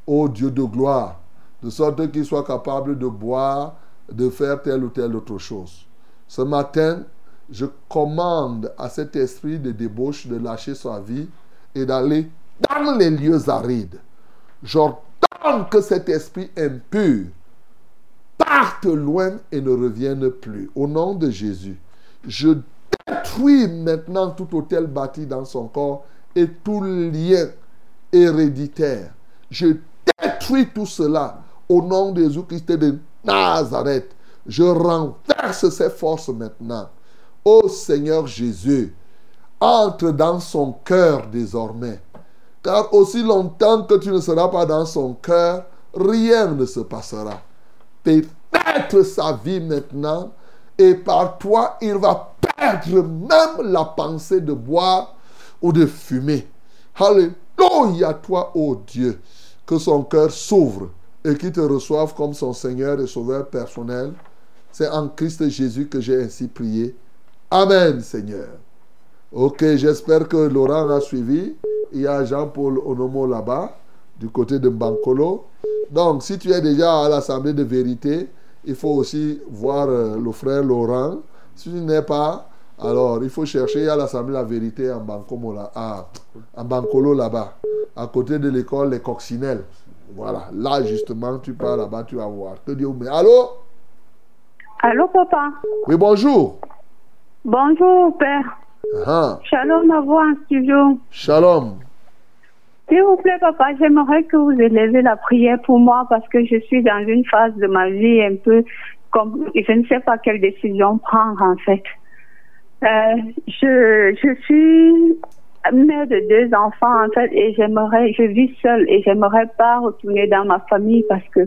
Ô Dieu de gloire, de sorte qu'il soit capable de boire, de faire telle ou telle autre chose. Ce matin, je commande à cet esprit de débauche de lâcher sa vie et d'aller dans les lieux arides. J'ordonne que cet esprit impur parte loin et ne revienne plus. Au nom de Jésus, je détruis maintenant tout hôtel bâti dans son corps et tout lien héréditaire. Je détruis tout cela au nom de Jésus-Christ de Nazareth. Je renverse ses forces maintenant. Ô Seigneur Jésus, entre dans son cœur désormais. Car aussi longtemps que tu ne seras pas dans son cœur, rien ne se passera. Pénètre sa vie maintenant et par toi, il va perdre même la pensée de boire ou de fumer. Alléluia, toi, ô Dieu, que son cœur s'ouvre et qu'il te reçoive comme son Seigneur et Sauveur personnel. C'est en Christ Jésus que j'ai ainsi prié. Amen, Seigneur. Ok, j'espère que Laurent a suivi. Il y a Jean-Paul Onomo là-bas, du côté de Bancolo. Donc, si tu es déjà à l'Assemblée de vérité, il faut aussi voir euh, le frère Laurent. Si tu n'es pas, alors il faut chercher à l'Assemblée de la vérité en, Bancomo, là, à, en Bancolo là-bas, à côté de l'école Les Coccinelles. Voilà, là justement, tu pars là-bas, tu vas voir. Que Dieu mais Allô? Allô, papa? Oui, bonjour. Bonjour, père. Ah. Shalom à vous en studio. Shalom. S'il vous plaît, papa, j'aimerais que vous élevez la prière pour moi parce que je suis dans une phase de ma vie un peu comme je ne sais pas quelle décision prendre en fait. Euh, je, je suis mère de deux enfants en fait et j'aimerais, je vis seule et j'aimerais pas retourner dans ma famille parce que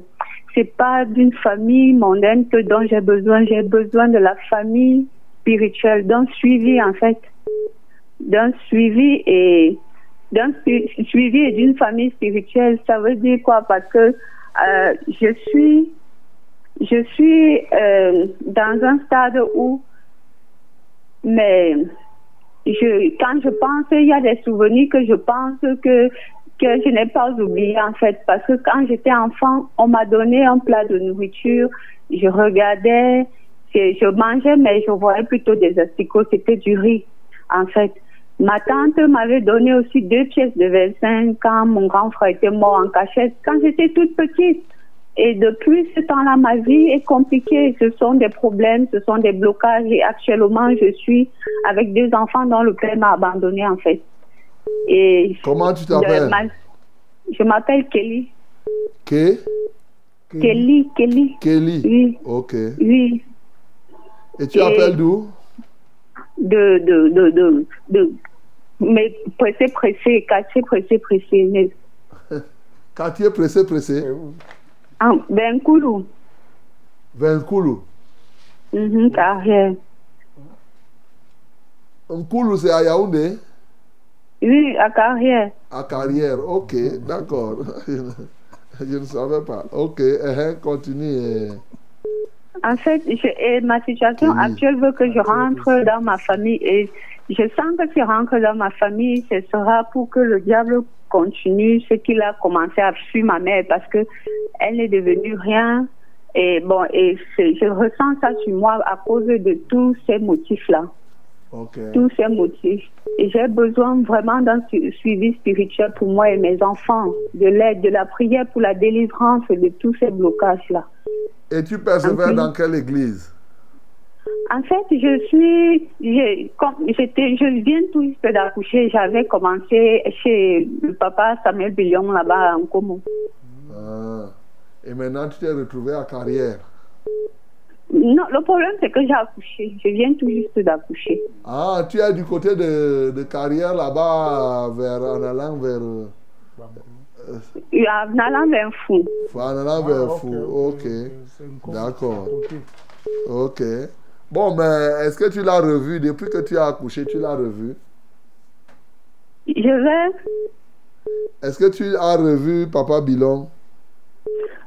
c'est pas d'une famille mondaine que dont j'ai besoin. J'ai besoin de la famille spirituelle, d'un suivi en fait, d'un suivi et d'un suivi et d'une famille spirituelle. Ça veut dire quoi? Parce que euh, je suis, je suis euh, dans un stade où, mais quand je pense, il y a des souvenirs que je pense que que je n'ai pas oublié en fait. Parce que quand j'étais enfant, on m'a donné un plat de nourriture, je regardais, je, je mangeais mais je voyais plutôt des asticots, c'était du riz en fait. Ma tante m'avait donné aussi deux pièces de 25 quand mon grand frère était mort en cachette, quand j'étais toute petite. Et depuis ce temps-là, ma vie est compliquée. Ce sont des problèmes, ce sont des blocages. Et actuellement, je suis avec deux enfants dont le père m'a abandonné, en fait. Et Comment tu t'appelles? Je m'appelle Kelly. Ke? Kelly, Kelly. Kelly. Oui. Ok. Oui. Et tu appelles d'où? De, de, de, de, de, mais pressé, pressé, quartier pressé, pressé. Mais... (laughs) Quartier pressé, pressé. Ah, Benkoulou. Benkoulou. Mhm, carrière. Nkoulou, c'est à Yaoundé? Oui, à carrière. À carrière, ok, d'accord. (laughs) Je ne savais pas. Ok, eh, continue. En fait, je, et ma situation actuelle veut que je rentre dans ma famille et je sens que si je rentre dans ma famille, ce sera pour que le diable continue ce qu'il a commencé à fuir ma mère parce que elle n'est devenue rien. Et bon, et je ressens ça sur moi à cause de tous ces motifs-là. Okay. Tous ces motifs. Et j'ai besoin vraiment d'un suivi spirituel pour moi et mes enfants, de l'aide, de la prière pour la délivrance de tous ces blocages-là. Et tu persévères dans quelle église? En fait, je suis, j'étais, je viens tout juste d'accoucher. J'avais commencé chez le papa Samuel Billon là-bas en Como. Ah. Et maintenant, tu t'es retrouvé à carrière? Non, le problème c'est que j'ai accouché. Je viens tout juste d'accoucher. Ah, tu es du côté de, de carrière là-bas, vers, en allant vers. Euh, en allant vers Fou. En allant vers ah, Fou, ok. D'accord. Ok. Bon, mais est-ce que tu l'as revu? Depuis que tu as accouché Tu l'as revu? Je vais. Est-ce que tu as revu Papa Bilon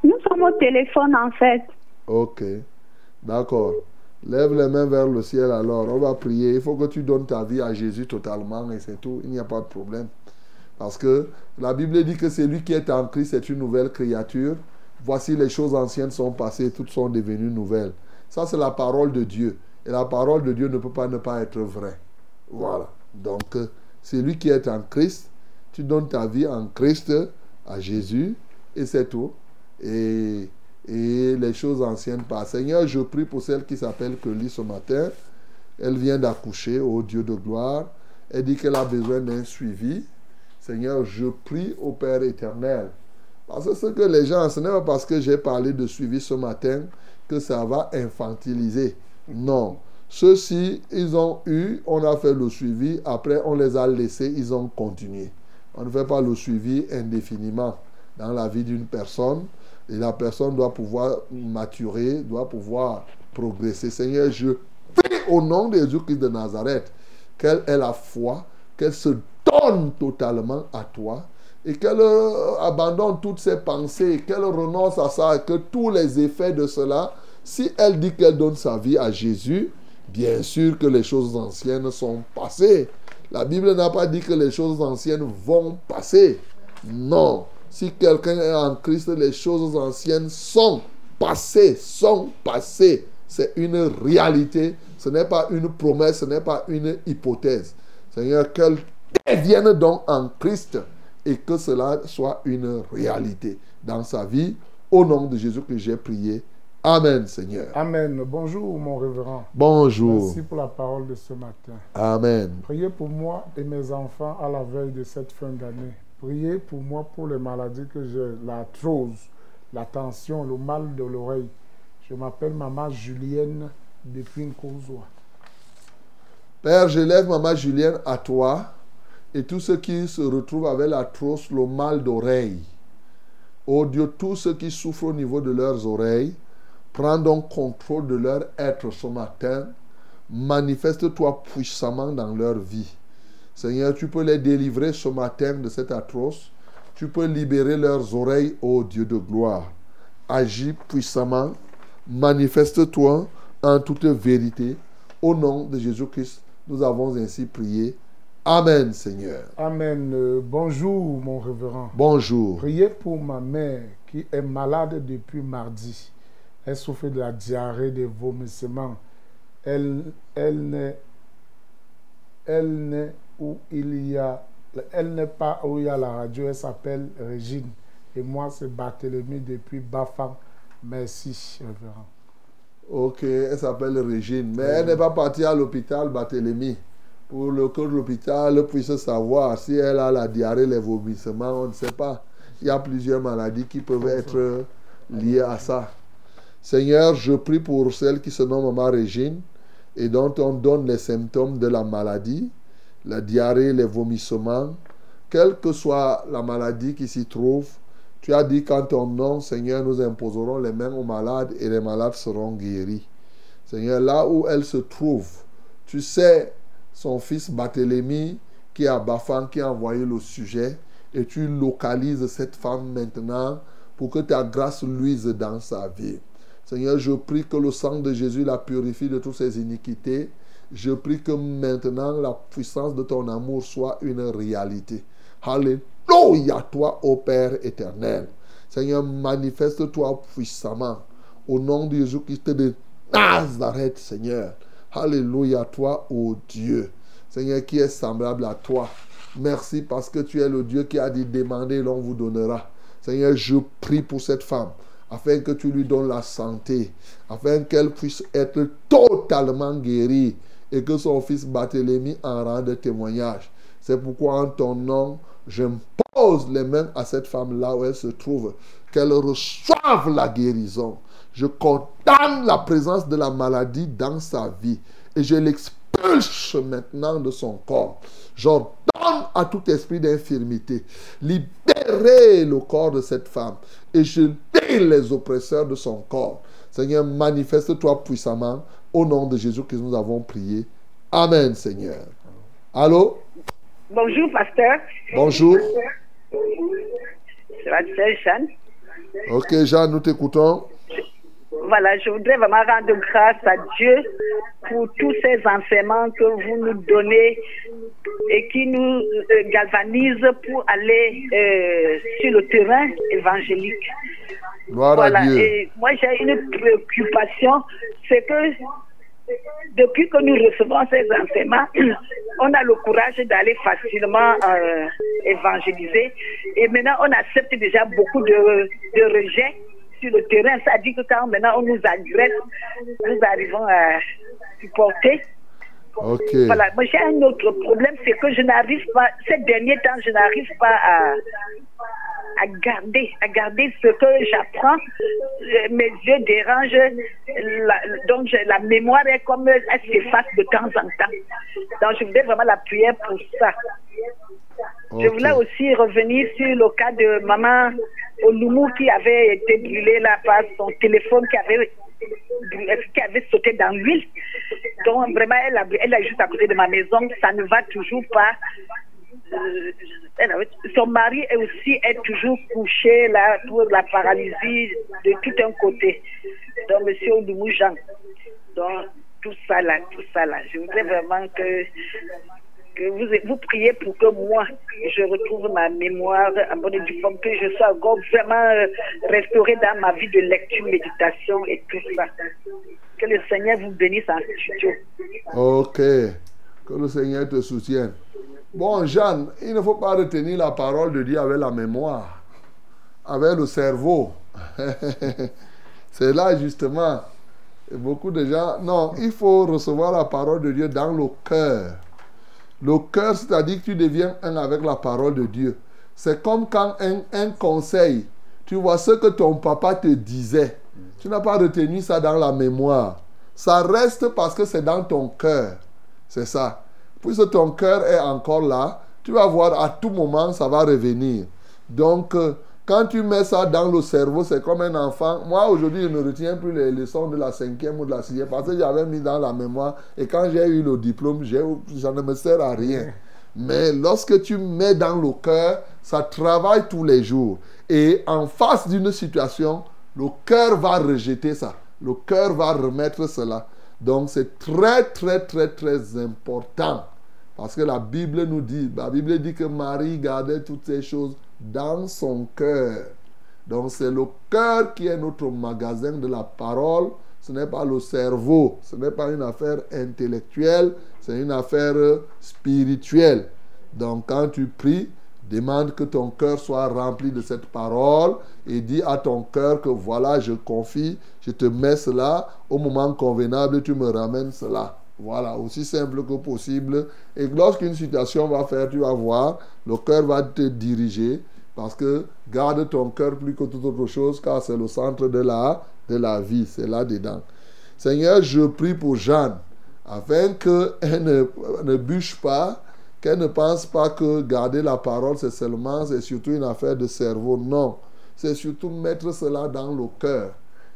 Nous sommes au téléphone en fait. Ok. D'accord. Lève les mains vers le ciel alors. On va prier. Il faut que tu donnes ta vie à Jésus totalement et c'est tout. Il n'y a pas de problème. Parce que la Bible dit que celui qui est en Christ est une nouvelle créature. Voici les choses anciennes sont passées, toutes sont devenues nouvelles. Ça, c'est la parole de Dieu. Et la parole de Dieu ne peut pas ne pas être vraie. Voilà. Donc, celui qui est en Christ, tu donnes ta vie en Christ à Jésus et c'est tout. Et, et les choses anciennes passent. Seigneur, je prie pour celle qui s'appelle Kelly ce matin. Elle vient d'accoucher, au Dieu de gloire. Elle dit qu'elle a besoin d'un suivi. Seigneur, je prie au Père éternel. Parce que ce que les gens, ce n'est pas parce que j'ai parlé de suivi ce matin que ça va infantiliser. Non. Ceux-ci, ils ont eu, on a fait le suivi, après on les a laissés, ils ont continué. On ne fait pas le suivi indéfiniment dans la vie d'une personne. Et la personne doit pouvoir maturer, doit pouvoir progresser. Seigneur, je prie au nom de Jésus-Christ de Nazareth qu'elle ait la foi, qu'elle se donne totalement à toi et qu'elle euh, abandonne toutes ses pensées, qu'elle renonce à ça, que tous les effets de cela, si elle dit qu'elle donne sa vie à Jésus, bien sûr que les choses anciennes sont passées. La Bible n'a pas dit que les choses anciennes vont passer. Non. Si quelqu'un est en Christ, les choses anciennes sont passées, sont passées. C'est une réalité. Ce n'est pas une promesse, ce n'est pas une hypothèse. Seigneur, qu'elle devienne donc en Christ et que cela soit une réalité dans sa vie. Au nom de Jésus que j'ai prié. Amen, Seigneur. Amen. Bonjour, mon révérend. Bonjour. Merci pour la parole de ce matin. Amen. Priez pour moi et mes enfants à la veille de cette fin d'année. Priez pour moi pour les maladies que j'ai, l'arthrose, la tension, le mal de l'oreille. Je m'appelle Maman Julienne depuis une. Père, je lève Maman Julienne à toi et tous ceux qui se retrouvent avec l'arthrose, le mal d'oreille. Oh Dieu, tous ceux qui souffrent au niveau de leurs oreilles, prends donc contrôle de leur être ce matin. Manifeste-toi puissamment dans leur vie. Seigneur, tu peux les délivrer ce matin de cette atroce. Tu peux libérer leurs oreilles, ô Dieu de gloire. Agis puissamment. Manifeste-toi en toute vérité. Au nom de Jésus-Christ, nous avons ainsi prié. Amen, Seigneur. Amen. Euh, bonjour, mon révérend. Bonjour. Priez pour ma mère qui est malade depuis mardi. Elle souffre de la diarrhée, des vomissements. Elle, elle n'est, elle n'est où il y a, elle n'est pas où il y a la radio. Elle s'appelle Régine. Et moi, c'est Barthélemy depuis Bafang. Merci, révérend. Ok, elle s'appelle Régine. Mais elle n'est pas partie à l'hôpital, Barthélemy. Pour le que l'hôpital puisse savoir si elle a la diarrhée, les vomissements, on ne sait pas. Il y a plusieurs maladies qui peuvent être liées à ça. Seigneur, je prie pour celle qui se nomme Maman Régine et dont on donne les symptômes de la maladie, la diarrhée, les vomissements, quelle que soit la maladie qui s'y trouve. Tu as dit qu'en ton nom, Seigneur, nous imposerons les mains aux malades et les malades seront guéris. Seigneur, là où elle se trouve, tu sais son fils Barthélemy qui est à Bafan, qui a envoyé le sujet, et tu localises cette femme maintenant pour que ta grâce luise dans sa vie. Seigneur, je prie que le sang de Jésus la purifie de toutes ses iniquités. Je prie que maintenant la puissance de ton amour soit une réalité. Alléluia, toi, ô Père éternel. Seigneur, manifeste-toi puissamment. Au nom de Jésus-Christ de Nazareth, Seigneur. Alléluia, toi, ô Dieu. Seigneur, qui est semblable à toi. Merci parce que tu es le Dieu qui a dit demander, l'on vous donnera. Seigneur, je prie pour cette femme afin que tu lui donnes la santé, afin qu'elle puisse être totalement guérie et que son fils Barthélemy en rende témoignage. C'est pourquoi en ton nom, je pose les mains à cette femme là où elle se trouve, qu'elle reçoive la guérison. Je condamne la présence de la maladie dans sa vie et je l'expulse maintenant de son corps. J'ordonne à tout esprit d'infirmité, libérer le corps de cette femme et je lis les oppresseurs de son corps. Seigneur, manifeste-toi puissamment. Au nom de Jésus que nous avons prié. Amen, Seigneur. Allô? Bonjour, pasteur. Bonjour. C'est Jeanne? Ok, Jeanne, nous t'écoutons. Voilà, je voudrais vraiment rendre grâce à Dieu pour tous ces enseignements que vous nous donnez et qui nous euh, galvanisent pour aller euh, sur le terrain évangélique. Gloire voilà, à Dieu. et moi j'ai une préoccupation, c'est que depuis que nous recevons ces enseignements, (clears throat) on a le courage d'aller facilement euh, évangéliser. Et maintenant, on accepte déjà beaucoup de, de rejets sur le terrain. Ça dit que quand maintenant on nous agresse, nous arrivons à supporter. Ok. Voilà, moi j'ai un autre problème, c'est que je n'arrive pas, ces derniers temps, je n'arrive pas à, à garder, à garder ce que j'apprends. Mes yeux dérangent, la, donc la mémoire est comme elle s'efface de temps en temps. Donc je voudrais vraiment la prière pour ça. Je voulais aussi revenir sur le cas de maman Olumu qui avait été brûlée là par son téléphone qui avait qui avait sauté dans l'huile. Donc vraiment, elle, a, elle est juste à côté de ma maison. Ça ne va toujours pas. Euh, elle avait- son mari est aussi est toujours couché là pour la paralysie de tout un côté. Donc, monsieur Olumu Jean. Donc, tout ça là, tout ça là. Je voudrais vraiment que vous, vous priez pour que moi, je retrouve ma mémoire en bonne et que je sois encore vraiment euh, restaurée dans ma vie de lecture, méditation et tout ça. Que le Seigneur vous bénisse en studio. Ok. Que le Seigneur te soutienne. Bon, Jeanne, il ne faut pas retenir la parole de Dieu avec la mémoire, avec le cerveau. (laughs) C'est là justement. Beaucoup de gens. Non, il faut recevoir la parole de Dieu dans le cœur. Le cœur, c'est-à-dire que tu deviens un avec la parole de Dieu. C'est comme quand un, conseil, tu vois ce que ton papa te disait. Tu n'as pas retenu ça dans la mémoire. Ça reste parce que c'est dans ton cœur. C'est ça. Puisque ton cœur est encore là, tu vas voir à tout moment, ça va revenir. Donc, euh, quand tu mets ça dans le cerveau, c'est comme un enfant. Moi, aujourd'hui, je ne retiens plus les leçons de la cinquième ou de la sixième parce que j'avais mis dans la mémoire. Et quand j'ai eu le diplôme, ça ne me sert à rien. (laughs) Mais lorsque tu mets dans le cœur, ça travaille tous les jours. Et en face d'une situation, le cœur va rejeter ça. Le cœur va remettre cela. Donc c'est très, très, très, très important. Parce que la Bible nous dit, la Bible dit que Marie gardait toutes ces choses dans son cœur. Donc c'est le cœur qui est notre magasin de la parole. Ce n'est pas le cerveau. Ce n'est pas une affaire intellectuelle. C'est une affaire spirituelle. Donc quand tu pries, demande que ton cœur soit rempli de cette parole et dis à ton cœur que voilà, je confie, je te mets cela, au moment convenable, tu me ramènes cela. Voilà, aussi simple que possible. Et lorsqu'une situation va faire, tu vas voir, le cœur va te diriger parce que garde ton cœur plus que toute autre chose car c'est le centre de la, de la vie, c'est là-dedans. Seigneur, je prie pour Jeanne afin qu'elle ne, ne bûche pas, qu'elle ne pense pas que garder la parole, c'est seulement, c'est surtout une affaire de cerveau. Non, c'est surtout mettre cela dans le cœur.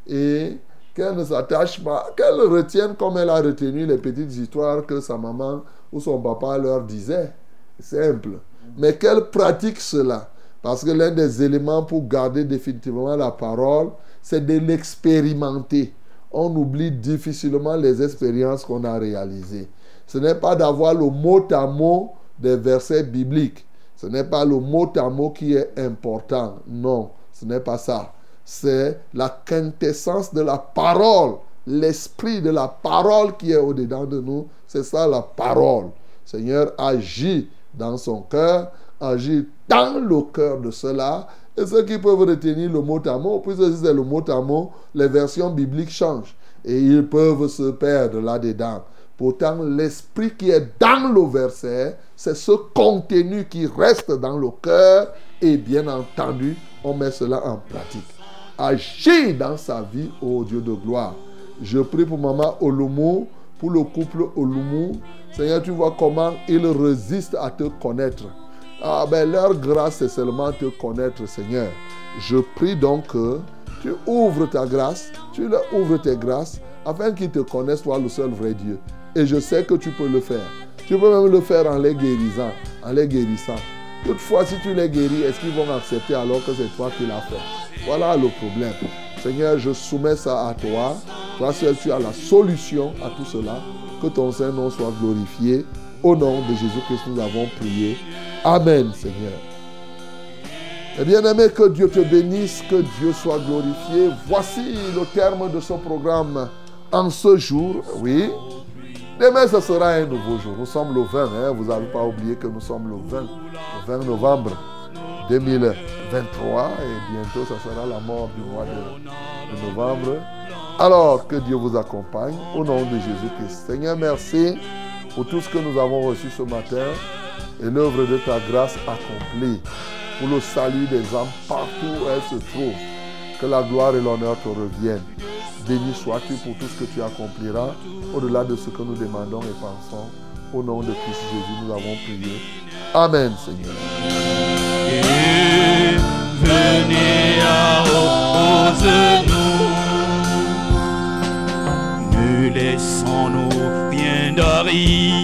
Et qu'elle ne s'attache pas, qu'elle retienne comme elle a retenu les petites histoires que sa maman ou son papa leur disait. Simple. Mais qu'elle pratique cela. Parce que l'un des éléments pour garder définitivement la parole, c'est de l'expérimenter. On oublie difficilement les expériences qu'on a réalisées. Ce n'est pas d'avoir le mot à mot des versets bibliques. Ce n'est pas le mot à mot qui est important. Non, ce n'est pas ça. C'est la quintessence de la parole, l'esprit de la parole qui est au-dedans de nous. C'est ça la parole. Seigneur, agit dans son cœur, agit dans le cœur de cela. Et ceux qui peuvent retenir le mot à mot, puisque si c'est le mot à mot, les versions bibliques changent. Et ils peuvent se perdre là-dedans. Pourtant, l'esprit qui est dans le verset, c'est ce contenu qui reste dans le cœur. Et bien entendu, on met cela en pratique. Agis dans sa vie, ô Dieu de gloire. Je prie pour maman Olumu, pour le couple Olumu. Seigneur, tu vois comment ils résistent à te connaître. Ah ben leur grâce, c'est seulement te connaître, Seigneur. Je prie donc que tu ouvres ta grâce, tu leur ouvres tes grâces, afin qu'ils te connaissent, toi, le seul vrai Dieu. Et je sais que tu peux le faire. Tu peux même le faire en les guérissant, en les guérissant. Toutefois, si tu les guéris, est-ce qu'ils vont accepter alors que c'est toi qui l'as fait? Voilà le problème. Seigneur, je soumets ça à toi. Toi seul, tu as la solution à tout cela. Que ton Saint-Nom soit glorifié. Au nom de Jésus-Christ, nous avons prié. Amen, Seigneur. Et eh bien aimé, que Dieu te bénisse, que Dieu soit glorifié. Voici le terme de ce programme en ce jour. Oui. Demain, ce sera un nouveau jour. Nous sommes le 20. Hein. Vous n'avez pas oublié que nous sommes le 20, le 20 novembre 2023. Et bientôt, ce sera la mort du mois de, novembre. Alors, que Dieu vous accompagne au nom de Jésus-Christ. Seigneur, merci pour tout ce que nous avons reçu ce matin et l'œuvre de ta grâce accomplie pour le salut des âmes partout où elles se trouvent. Que la gloire et l'honneur te reviennent. Béni sois-tu pour tout ce que tu accompliras au-delà de ce que nous demandons et pensons. Au nom de Christ Jésus, nous avons prié. Amen, Seigneur. Venez à Nous laissons-nous rien d'arriver.